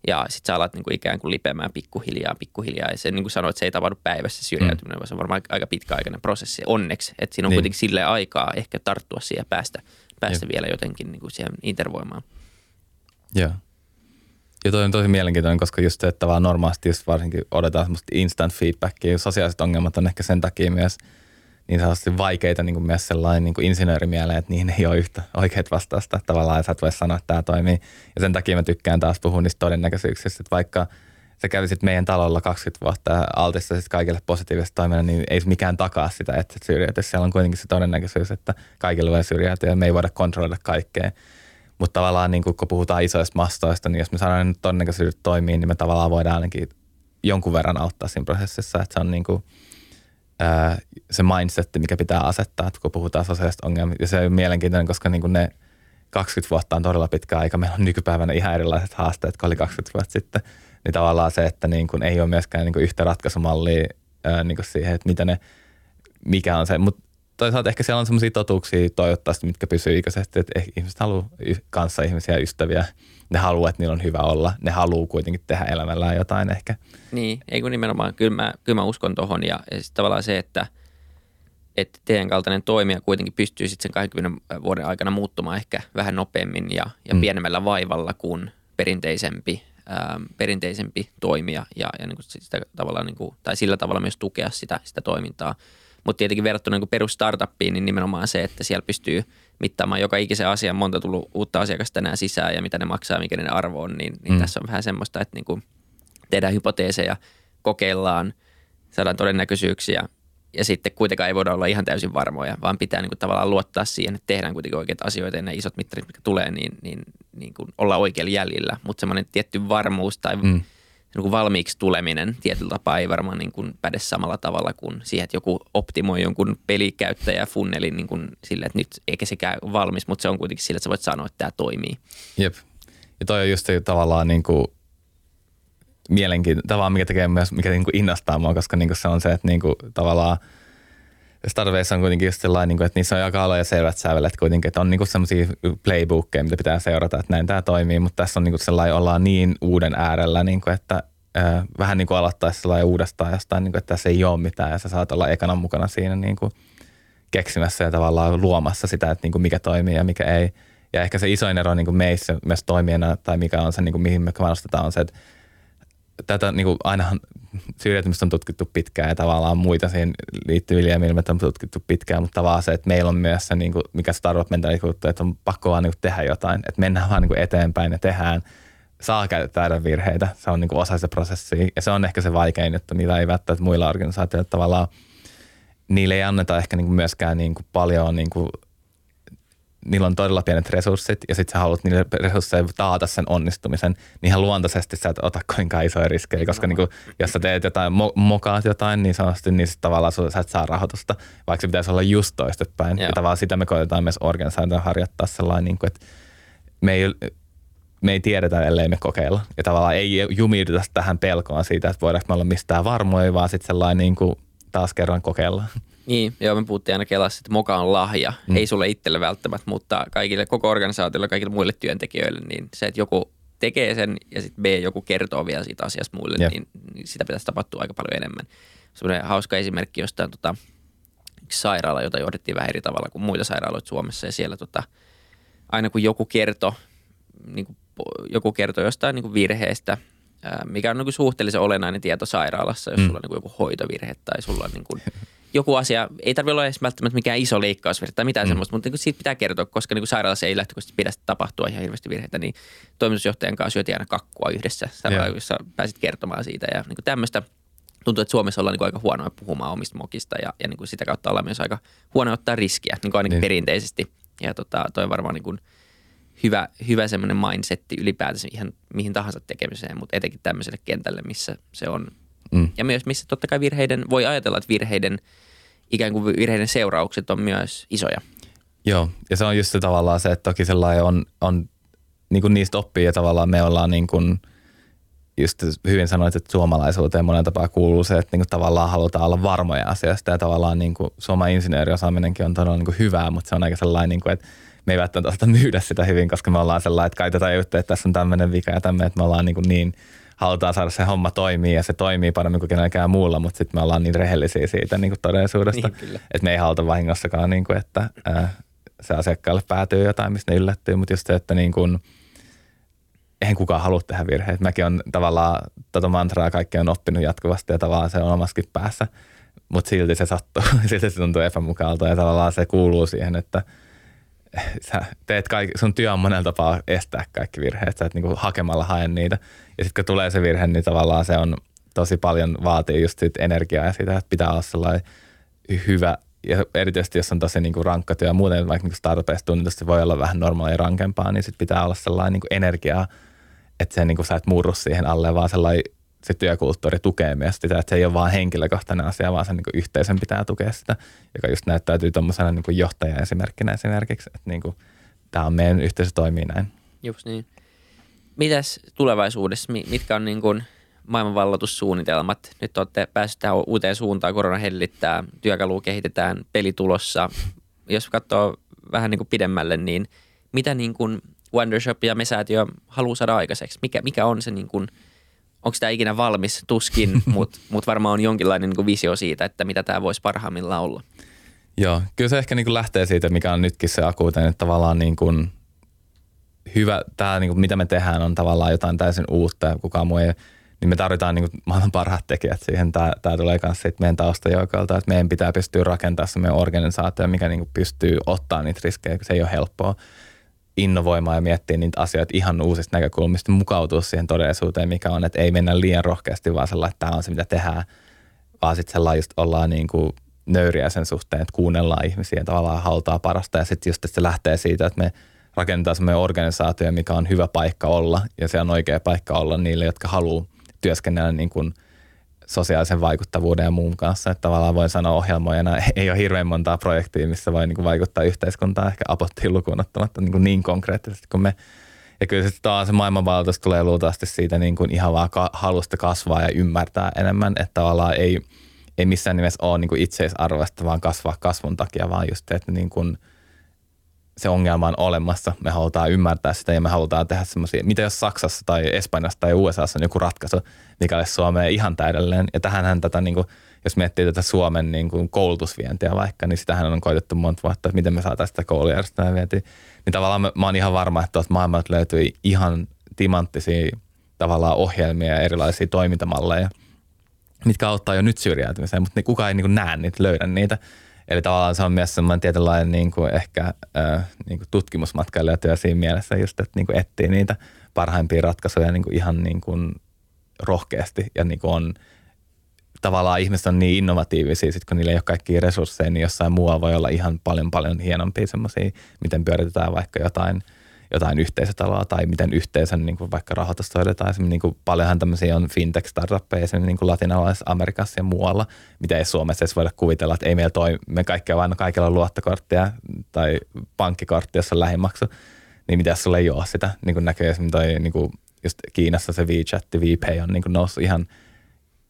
ja sitten sä alat niin kuin ikään kuin lipeämään pikkuhiljaa, pikkuhiljaa. Ja se niin kuin sanoit, se ei tapahdu päivässä syrjäytyminen, mm. vaan se on varmaan aika pitkäaikainen prosessi. Onneksi, että siinä on niin. kuitenkin sille aikaa ehkä tarttua siihen ja päästä, päästä vielä jotenkin niin kuin siihen intervoimaan. Joo. Ja toi on tosi mielenkiintoinen, koska just se, että vaan normaalisti just varsinkin odotetaan semmoista instant feedbackia, sosiaaliset ongelmat on ehkä sen takia myös niin sanotusti vaikeita niin kuin myös sellainen niin kuin insinöörimieleen, että niin ei ole yhtä oikeat vastausta. Tavallaan sä et voi sanoa, että tämä toimii. Ja sen takia mä tykkään taas puhua niistä todennäköisyyksistä, että vaikka sä kävisit meidän talolla 20 vuotta ja altistaisit kaikille positiivisesti toiminnan, niin ei mikään takaa sitä, että syrjäytyisi. Siellä on kuitenkin se todennäköisyys, että kaikille voi syrjäytyä ja me ei voida kontrolloida kaikkea. Mutta tavallaan niin kun puhutaan isoista mastoista, niin jos me saadaan nyt todennäköisyydet toimii, niin me tavallaan voidaan ainakin jonkun verran auttaa siinä prosessissa. Että se on niin kuin, ää, se mindset, mikä pitää asettaa, että kun puhutaan sosiaalista ongelmista. Ja se on mielenkiintoinen, koska niin kuin ne 20 vuotta on todella pitkä aika. Meillä on nykypäivänä ihan erilaiset haasteet kuin oli 20 vuotta sitten. Niin tavallaan se, että niin kuin ei ole myöskään niin yhtä ratkaisumallia ää, niin kuin siihen, että mitä ne, mikä on se. Mutta toisaalta ehkä siellä on sellaisia totuuksia toivottavasti, mitkä pysyy ikäisesti, että ihmiset haluaa kanssa ihmisiä ystäviä. Ne haluaa, että niillä on hyvä olla. Ne haluaa kuitenkin tehdä elämällään jotain ehkä. Niin, ei kun nimenomaan. Kyllä mä, kyllä mä uskon tuohon ja, ja sitten tavallaan se, että, että teidän kaltainen toimija kuitenkin pystyy sitten sen 20 vuoden aikana muuttumaan ehkä vähän nopeammin ja, ja mm. pienemmällä vaivalla kuin perinteisempi, ähm, perinteisempi toimija ja, ja niin kuin sitä tavalla, niin kuin, tai sillä tavalla myös tukea sitä, sitä toimintaa – mutta tietenkin verrattuna niin perus startuppiin, niin nimenomaan se, että siellä pystyy mittaamaan joka ikisen asian, monta tullut uutta asiakasta tänään sisään ja mitä ne maksaa, mikä ne arvo on, niin, niin mm. tässä on vähän semmoista, että niin kuin tehdään hypoteeseja, kokeillaan, saadaan todennäköisyyksiä ja sitten kuitenkaan ei voida olla ihan täysin varmoja, vaan pitää niin kuin tavallaan luottaa siihen, että tehdään kuitenkin oikeita asioita ja ne isot mittarit, mitkä tulee, niin, niin, niin kuin olla oikealla jäljellä. Mutta semmoinen tietty varmuus tai mm niin kuin valmiiksi tuleminen tietyllä tapaa ei varmaan niin kuin päde samalla tavalla kuin siihen, että joku optimoi jonkun pelikäyttäjä funnelin niin kuin sille, että nyt eikä sekään valmis, mutta se on kuitenkin sillä, että sä voit sanoa, että tämä toimii. Jep. Ja toi on just tavallaan niin kuin mielenkiintoinen, tavallaan mikä tekee myös, mikä niin kuin innostaa mua, koska niin kuin se on se, että niin kuin tavallaan startupeissa on kuitenkin just sellainen, niin että niissä on aika aloja selvät sävelet kuitenkin, että on niin semmoisia playbookkeja, mitä pitää seurata, että näin tämä toimii, mutta tässä on niin kuin sellainen, ollaan niin uuden äärellä, niin että äh, vähän niin kuin aloittaisi sellainen uudestaan jostain, niin että tässä ei ole mitään ja sä saat olla ekana mukana siinä kuin keksimässä ja tavallaan luomassa sitä, että mikä toimii ja mikä ei. Ja ehkä se isoin ero niin kuin meissä myös toimijana tai mikä on se, niin kuin mihin me panostetaan, on se, että tätä niin kuin ainahan syrjäytymistä on tutkittu pitkään ja tavallaan muita siihen liittyviä ilmiöitä on tutkittu pitkään, mutta vaan se, että meillä on myös se, niin kuin, mikä startup mentaliteetti, että on pakko vaan niin kuin tehdä jotain, että mennään vaan niin kuin eteenpäin ja tehdään, saa käyttää virheitä, se on niin kuin osa sitä prosessia. Ja se on ehkä se vaikein, että niitä ei välttämättä muilla organisaatioilla tavallaan, niille ei anneta ehkä niin kuin myöskään niin kuin paljon niin kuin niillä on todella pienet resurssit ja sitten sä haluat niille resursseille taata sen onnistumisen, niin ihan luontaisesti sä et ota koinkaan isoja riskejä, koska niin kuin, jos sä teet jotain, mo- mokaat jotain, niin sanotusti, niin sit tavallaan sä et saa rahoitusta, vaikka se pitäisi olla just toistepäin. Ja tavallaan sitä me koetetaan myös organisaatioon harjoittaa sellainen, niin kuin, että me ei, me ei tiedetä, ellei me kokeilla. Ja tavallaan ei jumiuduta tähän pelkoon siitä, että voidaanko me olla mistään varmoja, vaan sitten sellainen niin kuin taas kerran kokeilla. Niin, joo, me puhuttiin aina Kelassa, että moka on lahja. Mm. Ei sulle itselle välttämättä, mutta kaikille, koko organisaatiolle, kaikille muille työntekijöille, niin se, että joku tekee sen ja sitten B, joku kertoo vielä siitä asiasta muille, yeah. niin, niin sitä pitäisi tapahtua aika paljon enemmän. Sellainen hauska esimerkki jostain tota, sairaala, jota johdettiin vähän eri tavalla kuin muita sairaaloita Suomessa ja siellä tota, aina kun joku kertoo, niin kuin, joku kertoo jostain niin kuin virheestä – mikä on niin kuin suhteellisen olennainen tieto sairaalassa, jos mm. sulla on niin kuin joku hoitovirhe tai sulla on niin kuin joku asia, ei tarvitse olla edes välttämättä mikään iso leikkausvirhe tai mitään mm. semmoista, mutta niin siitä pitää kertoa, koska niin sairaalassa ei lähtökohtaisesti pidä tapahtua ihan hirveästi virheitä, niin toimitusjohtajan kanssa syötiin aina kakkua yhdessä, yeah. jossa pääsit kertomaan siitä ja niin tämmöistä tuntuu, että Suomessa ollaan niin aika huonoja puhumaan omista mokista ja, ja niin sitä kautta ollaan myös aika huono ottaa riskiä, niin ainakin niin. perinteisesti. Ja tota, toi varmaan niin kuin – hyvä, hyvä semmoinen mindsetti ylipäätänsä ihan mihin tahansa tekemiseen, mutta etenkin tämmöiselle kentälle, missä se on. Mm. Ja myös missä totta kai virheiden, voi ajatella, että virheiden, ikään kuin virheiden seuraukset on myös isoja. Joo, ja se on just se tavallaan se, että toki sellainen on, on niin kuin niistä oppii ja tavallaan me ollaan niin kuin, just hyvin sanoit, että suomalaisuuteen monen tapaa kuuluu se, että niin kuin tavallaan halutaan olla varmoja asiasta ja tavallaan niin kuin Suomen insinööriosaaminenkin on todella niin kuin hyvää, mutta se on aika sellainen, niin kuin, että me ei välttämättä myydä sitä hyvin, koska me ollaan sellainen, että kai tätä juttua, että tässä on tämmöinen vika ja tämmöinen, että me ollaan niin, kuin niin halutaan saada se homma toimii ja se toimii paremmin kuin kenelläkään muulla, mutta sitten me ollaan niin rehellisiä siitä niin kuin todellisuudesta, niin, että me ei haluta vahingossakaan, niin kuin, että ää, se asiakkaalle päätyy jotain, mistä ne yllättyy, mutta just se, että niin kuin, eihän kukaan halua tehdä virheitä. Mäkin on tavallaan tota mantraa kaikki on oppinut jatkuvasti ja tavallaan se on omaskin päässä, mutta silti se sattuu, silti se tuntuu epämukavalta ja tavallaan se kuuluu siihen, että – sä teet kaikki, sun työ on monella tapaa estää kaikki virheet, sä et niinku hakemalla hae niitä. Ja sitten kun tulee se virhe, niin tavallaan se on tosi paljon vaatii just sit energiaa ja sitä, että pitää olla sellainen hyvä, ja erityisesti jos on tosi niinku rankka työ, muuten vaikka niinku startupeissa tunnetusti voi olla vähän normaalia rankempaa, niin sitten pitää olla sellainen niinku energiaa, että se niinku sä et murru siihen alle, vaan sellainen se työkulttuuri tukee myös sitä, että se ei ole vain henkilökohtainen asia, vaan sen niin yhteisön pitää tukea sitä, joka just näyttäytyy tuommoisena niin johtaja-esimerkkinä esimerkiksi, että niin kuin, tämä on meidän yhteisö toimii näin. Just niin. Mitäs tulevaisuudessa, mitkä on niin kuin maailmanvallatussuunnitelmat? Nyt olette päässeet tähän uuteen suuntaan, korona hellittää, työkalu kehitetään, pelitulossa. Jos katsoo vähän niin kuin pidemmälle, niin mitä niin kuin Wondershop ja Mesäätiö haluaa saada aikaiseksi? Mikä, mikä on se niin kuin – onko tämä ikinä valmis, tuskin, mutta mut varmaan on jonkinlainen niin visio siitä, että mitä tämä voisi parhaimmillaan olla. Joo, kyllä se ehkä niin kuin lähtee siitä, mikä on nytkin se akuutinen, että tavallaan niin kuin hyvä, tämä niin kuin mitä me tehdään on tavallaan jotain täysin uutta ja kukaan muu ei, niin me tarvitaan niin kuin maailman parhaat tekijät siihen. Tämä, tämä tulee myös siitä meidän taustajoukolta, että meidän pitää pystyä rakentamaan se meidän organisaatio, mikä niin kuin pystyy ottaa niitä riskejä, se ei ole helppoa innovoimaan ja miettiä niitä asioita ihan uusista näkökulmista, mukautua siihen todellisuuteen, mikä on, että ei mennä liian rohkeasti, vaan sellainen, että tämä on se, mitä tehdään, vaan sitten sellainen just ollaan niin kuin nöyriä sen suhteen, että kuunnellaan ihmisiä tavallaan halutaan parasta. Ja sitten just, että se lähtee siitä, että me rakennetaan semmoinen organisaatio, mikä on hyvä paikka olla. Ja se on oikea paikka olla niille, jotka haluaa työskennellä niin kuin – sosiaalisen vaikuttavuuden ja muun kanssa. Että tavallaan voin sanoa ohjelmoijana, ei ole hirveän montaa projektia, missä voi niin vaikuttaa yhteiskuntaan ehkä apottiin lukuun ottamatta niin, niin konkreettisesti kuin me. Ja kyllä se taas se maailmanvaltuus tulee luultavasti siitä niin kuin ihan vaan ka- halusta kasvaa ja ymmärtää enemmän, että tavallaan ei, ei missään nimessä ole niin itseisarvoista, vaan kasvaa kasvun takia, vaan just että niin kuin se ongelma on olemassa. Me halutaan ymmärtää sitä ja me halutaan tehdä semmoisia, mitä jos Saksassa tai Espanjassa tai USAssa on joku ratkaisu, mikä olisi Suomeen ihan täydellinen. Ja tähänhän tätä, niin kuin, jos miettii tätä Suomen niin kuin koulutusvientiä vaikka, niin sitähän on koitettu monta vuotta, että miten me saataisiin sitä koulujärjestelmää vientiä. Niin tavallaan mä, mä oon ihan varma, että tuolta maailmalta löytyy ihan timanttisia tavallaan ohjelmia ja erilaisia toimintamalleja – mitkä auttaa jo nyt syrjäytymiseen, mutta kukaan ei niin kuin näe niitä, löydä niitä. Eli tavallaan se on myös semmoinen tietynlainen niin kuin ehkä äh, niin kuin tutkimusmatkailijatyö siinä mielessä just, että niin kuin etsii niitä parhaimpia ratkaisuja niin kuin ihan niin kuin rohkeasti ja niin kuin on tavallaan ihmiset on niin innovatiivisia, sit kun niillä ei ole kaikkia resursseja, niin jossain muualla voi olla ihan paljon paljon hienompia semmoisia, miten pyöritetään vaikka jotain – jotain yhteisötaloa tai miten yhteisön niin kuin vaikka rahoitus hoidetaan. niin kuin paljonhan tämmöisiä on fintech-startuppeja esimerkiksi niin latinalaisessa Amerikassa ja muualla, mitä ei Suomessa edes voida kuvitella, että ei meillä toi, me kaikki vain kaikilla on luottokorttia tai pankkikortti, jossa on lähimaksu, niin mitä sulla ei ole sitä, niin kuin näkyy esimerkiksi toi, niin kuin just Kiinassa se WeChat, VPay on niin kuin noussut ihan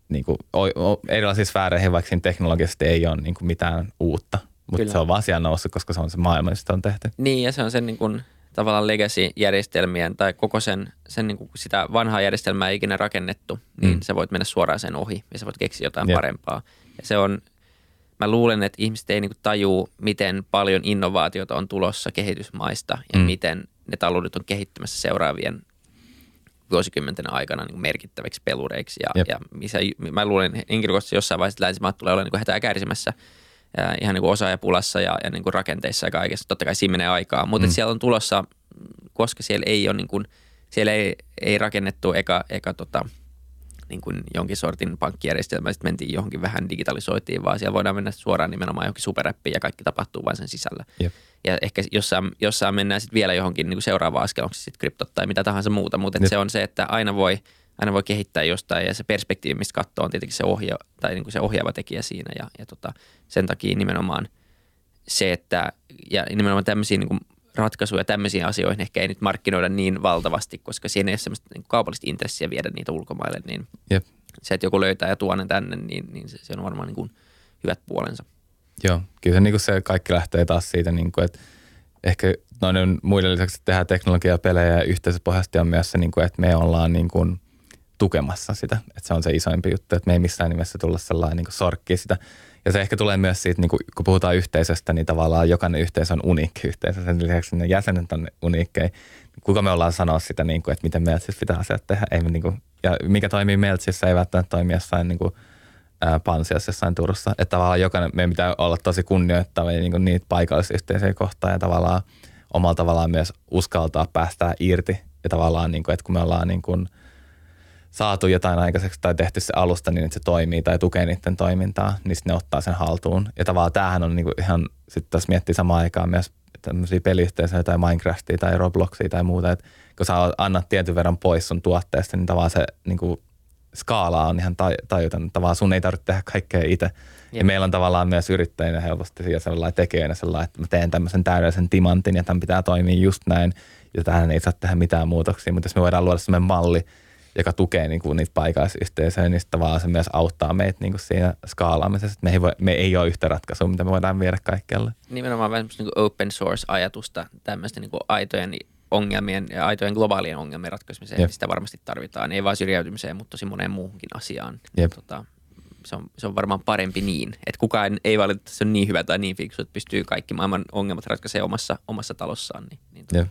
niin kuin, o, o, erilaisissa sfääreihin, vaikka siinä teknologisesti ei ole niin kuin mitään uutta, mutta se on vaan siellä noussut, koska se on se maailma, josta on tehty. Niin, ja se on sen niin kuin tavallaan legacy-järjestelmien tai koko sen, sen niin kuin sitä vanhaa järjestelmää ei ikinä rakennettu, niin mm. sä voit mennä suoraan sen ohi ja sä voit keksiä jotain yep. parempaa. Ja se on, mä luulen, että ihmiset ei niin kuin tajuu, miten paljon innovaatiota on tulossa kehitysmaista ja mm. miten ne taloudet on kehittymässä seuraavien vuosikymmenten aikana niin merkittäviksi pelureiksi. Ja, ja missä, mä luulen henkilökohtaisesti jossain vaiheessa länsimaat tulee olemaan niin hätää kärsimässä – ja ihan niin kuin osaajapulassa ja, ja niin kuin rakenteissa ja kaikessa. Totta kai siinä menee aikaa, mutta mm. siellä on tulossa, koska siellä ei ole niin kuin, siellä ei, ei rakennettu eka, eka tota, niin kuin jonkin sortin pankkijärjestelmä, sitten mentiin johonkin vähän digitalisoitiin, vaan siellä voidaan mennä suoraan nimenomaan johonkin superappiin ja kaikki tapahtuu vain sen sisällä. Jep. Ja ehkä jossain, jossain mennään sitten vielä johonkin niin kuin seuraavaan askel, onko se sitten kryptot tai mitä tahansa muuta, mutta se on se, että aina voi – aina voi kehittää jostain ja se perspektiivi, mistä katsoo, on tietenkin se, ohja, tai niin kuin se ohjaava tekijä siinä ja, ja tota, sen takia nimenomaan se, että ja nimenomaan tämmöisiä niin kuin ratkaisuja tämmöisiin asioihin ehkä ei nyt markkinoida niin valtavasti, koska siinä ei ole semmoista niin kaupallista intressiä viedä niitä ulkomaille, niin Jep. se, että joku löytää ja tuo ne tänne, niin, niin se, se on varmaan niin kuin hyvät puolensa. Joo, kyllä se, niin kuin se kaikki lähtee taas siitä, niin kuin, että ehkä noiden muiden lisäksi tehdään teknologiaa, pelejä ja yhteisöpohjasti on myös se, niin kuin, että me ollaan niin kuin – tukemassa sitä. Että se on se isoimpi juttu, että me ei missään nimessä tulla sellainen niin sorkki sitä. Ja se ehkä tulee myös siitä, niin kun puhutaan yhteisöstä, niin tavallaan jokainen yhteisö on uniikki yhteisö. Sen lisäksi ne jäsenet on uniikkeja. Kuka me ollaan sanoa sitä, niin kuin, että miten Meltsissä pitää asiat tehdä. Ei me, niin kuin, ja mikä toimii Meltsissä ei välttämättä toimi jossain niin kuin, ää, Pansiassa jossain Turussa. Että tavallaan jokainen, meidän pitää olla tosi kunnioittavia niin niitä paikallisyhteisöjä kohtaan ja tavallaan omalla tavallaan myös uskaltaa päästää irti. Ja tavallaan, niin kuin, että kun me ollaan niin kuin, saatu jotain aikaiseksi tai tehty se alusta niin, että se toimii tai tukee niiden toimintaa, niin ne ottaa sen haltuun. Ja tavallaan tämähän on niinku ihan, sitten tässä miettii samaan aikaan myös tämmöisiä peliyhteisöjä tai Minecraftia tai Robloxia tai muuta, että kun sä annat tietyn verran pois sun tuotteesta, niin tavallaan se niinku, skaala on ihan tajuton. Tavallaan sun ei tarvitse tehdä kaikkea itse. Ja meillä on tavallaan myös yrittäjinä helposti ja sellainen tekijänä sellainen, että mä teen tämmöisen täydellisen timantin ja tämän pitää toimia just näin. Ja tähän ei saa tehdä mitään muutoksia, mutta jos me voidaan luoda sellainen malli, joka tukee niin kuin niitä paikallisyhteisöjä, niin tavallaan se myös auttaa meitä niin kuin siinä skaalaamisessa. Me ei, voi, me ei ole yhtä ratkaisua, mitä me voidaan viedä kaikkialle. Nimenomaan vähän niin open source-ajatusta tämmöistä niin kuin aitojen ongelmien ja aitojen globaalien ongelmien ratkaisemiseen. Jep. Sitä varmasti tarvitaan, ei vain syrjäytymiseen, mutta tosi moneen muuhunkin asiaan. Jep. Tota, se, on, se on varmaan parempi niin, että kukaan ei valitettavasti ole niin hyvä tai niin fiksu, että pystyy kaikki maailman ongelmat ratkaisemaan omassa, omassa talossaan. Niin, niin tota.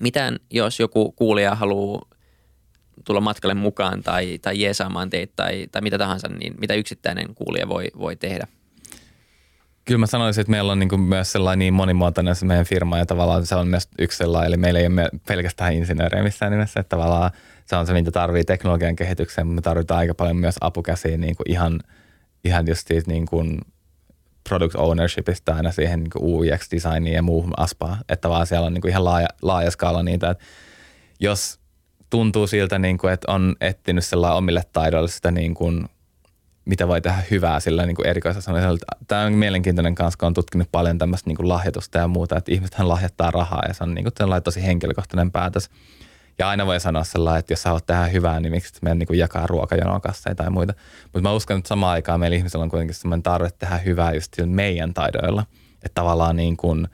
Mitään, jos joku kuulija haluaa tulla matkalle mukaan tai, tai jeesaamaan teitä tai, tai mitä tahansa, niin mitä yksittäinen kuulija voi, voi tehdä? Kyllä mä sanoisin, että meillä on niin myös sellainen niin monimuotoinen se meidän firma ja tavallaan se on myös yksi sellainen, eli meillä ei ole pelkästään insinöörejä missään nimessä, että tavallaan se on se, mitä tarvii teknologian kehitykseen, mutta me tarvitaan aika paljon myös apukäsiä niin kuin ihan, ihan just siitä niin kuin product ownershipista aina siihen niin kuin UX-designiin ja muuhun aspaan, että vaan siellä on niin kuin ihan laaja, laaja skaala niitä, että jos tuntuu siltä, niin kuin, että on etsinyt sellainen omille taidoille sitä, niin kuin, mitä voi tehdä hyvää sillä niin erikoisella Tämä on mielenkiintoinen kanssa, kun on tutkinut paljon tämmöistä niin lahjoitusta ja muuta, että ihmisethän lahjoittaa rahaa ja se on niin kuin, tosi henkilökohtainen päätös. Ja aina voi sanoa sellainen, että jos sä haluat tehdä hyvää, niin miksi meidän niin jakaa ruokajonoa kasseja tai muita. Mutta mä uskon, että samaan aikaan meillä ihmisillä on kuitenkin sellainen tarve tehdä hyvää just meidän taidoilla. Että tavallaan niin kuin,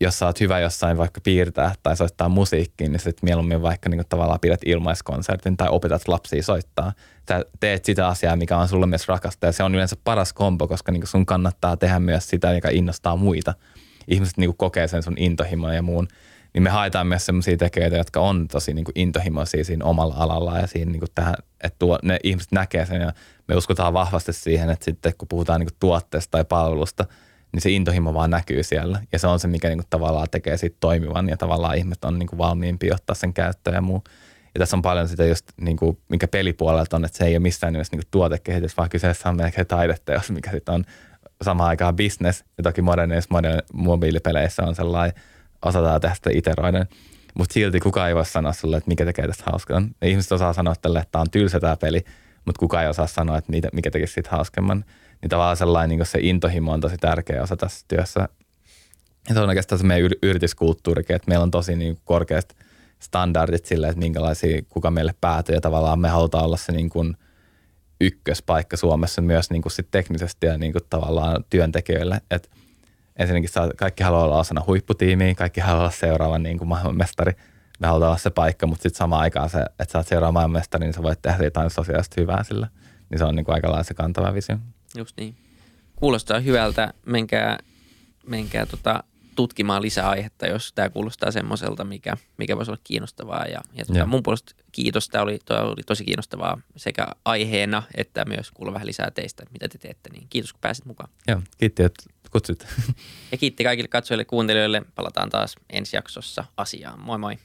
jos sä oot hyvä jossain vaikka piirtää tai soittaa musiikkiin, niin sitten mieluummin vaikka niin tavallaan pidät ilmaiskonsertin tai opetat lapsia soittaa. Sä teet sitä asiaa, mikä on sulle myös rakasta ja se on yleensä paras kombo, koska niin sun kannattaa tehdä myös sitä, joka innostaa muita. Ihmiset niin kuin kokee sen sun intohimon ja muun niin me haetaan myös sellaisia tekijöitä, jotka on tosi niin intohimoisia siinä omalla alalla ja siinä niin tähän, että tuo, ne ihmiset näkee sen ja me uskotaan vahvasti siihen, että sitten kun puhutaan niin tuotteesta tai palvelusta, niin se intohimo vaan näkyy siellä ja se on se, mikä niin kuin tavallaan tekee siitä toimivan ja tavallaan ihmiset on niin kuin valmiimpi ottaa sen käyttöön ja muu. Ja tässä on paljon sitä just, niin kuin, mikä pelipuolelta on, että se ei ole missään nimessä niin tuotekehitys, vaan kyseessä on melkein taideteos, mikä sitten on samaan aikaan business. Ja toki modernissa modern, mobiilipeleissä on sellainen osataan tehdä sitä iteroiden. Mutta silti kukaan ei voi sanoa sulle, että mikä tekee tästä hauskaa. Ihmiset osaa sanoa tälle, että tämä on tylsä tämä peli, mutta kukaan ei osaa sanoa, että mikä tekisi siitä hauskemman. Niin tavallaan sellainen niin se intohimo on tosi tärkeä osa tässä työssä. Ja se on oikeastaan se meidän yrityskulttuurikin, että meillä on tosi niin korkeat standardit sille, että minkälaisia, kuka meille päätyy ja tavallaan me halutaan olla se niin kuin ykköspaikka Suomessa myös niin kuin sit teknisesti ja niin kuin tavallaan työntekijöille. Että ensinnäkin kaikki haluaa olla osana huipputiimiä, kaikki haluaa olla seuraava niin kuin maailmanmestari. Me halutaan olla se paikka, mutta sitten samaan aikaan se, että sä oot seuraava maailmanmestari, niin sä voit tehdä jotain sosiaalisesti hyvää sillä. Niin se on niin kuin aika lailla se kantava visio. Just niin. Kuulostaa hyvältä. Menkää, menkää tota, tutkimaan lisää aihetta, jos tämä kuulostaa semmoiselta, mikä, mikä voisi olla kiinnostavaa. Ja, ja tuota, mun puolesta kiitos, tämä oli, oli tosi kiinnostavaa sekä aiheena että myös kuulla vähän lisää teistä, mitä te teette. Niin kiitos, kun pääsit mukaan. Joo, kiitti, että kutsut. ja kiitti kaikille katsojille ja kuuntelijoille. Palataan taas ensi jaksossa asiaan. Moi moi.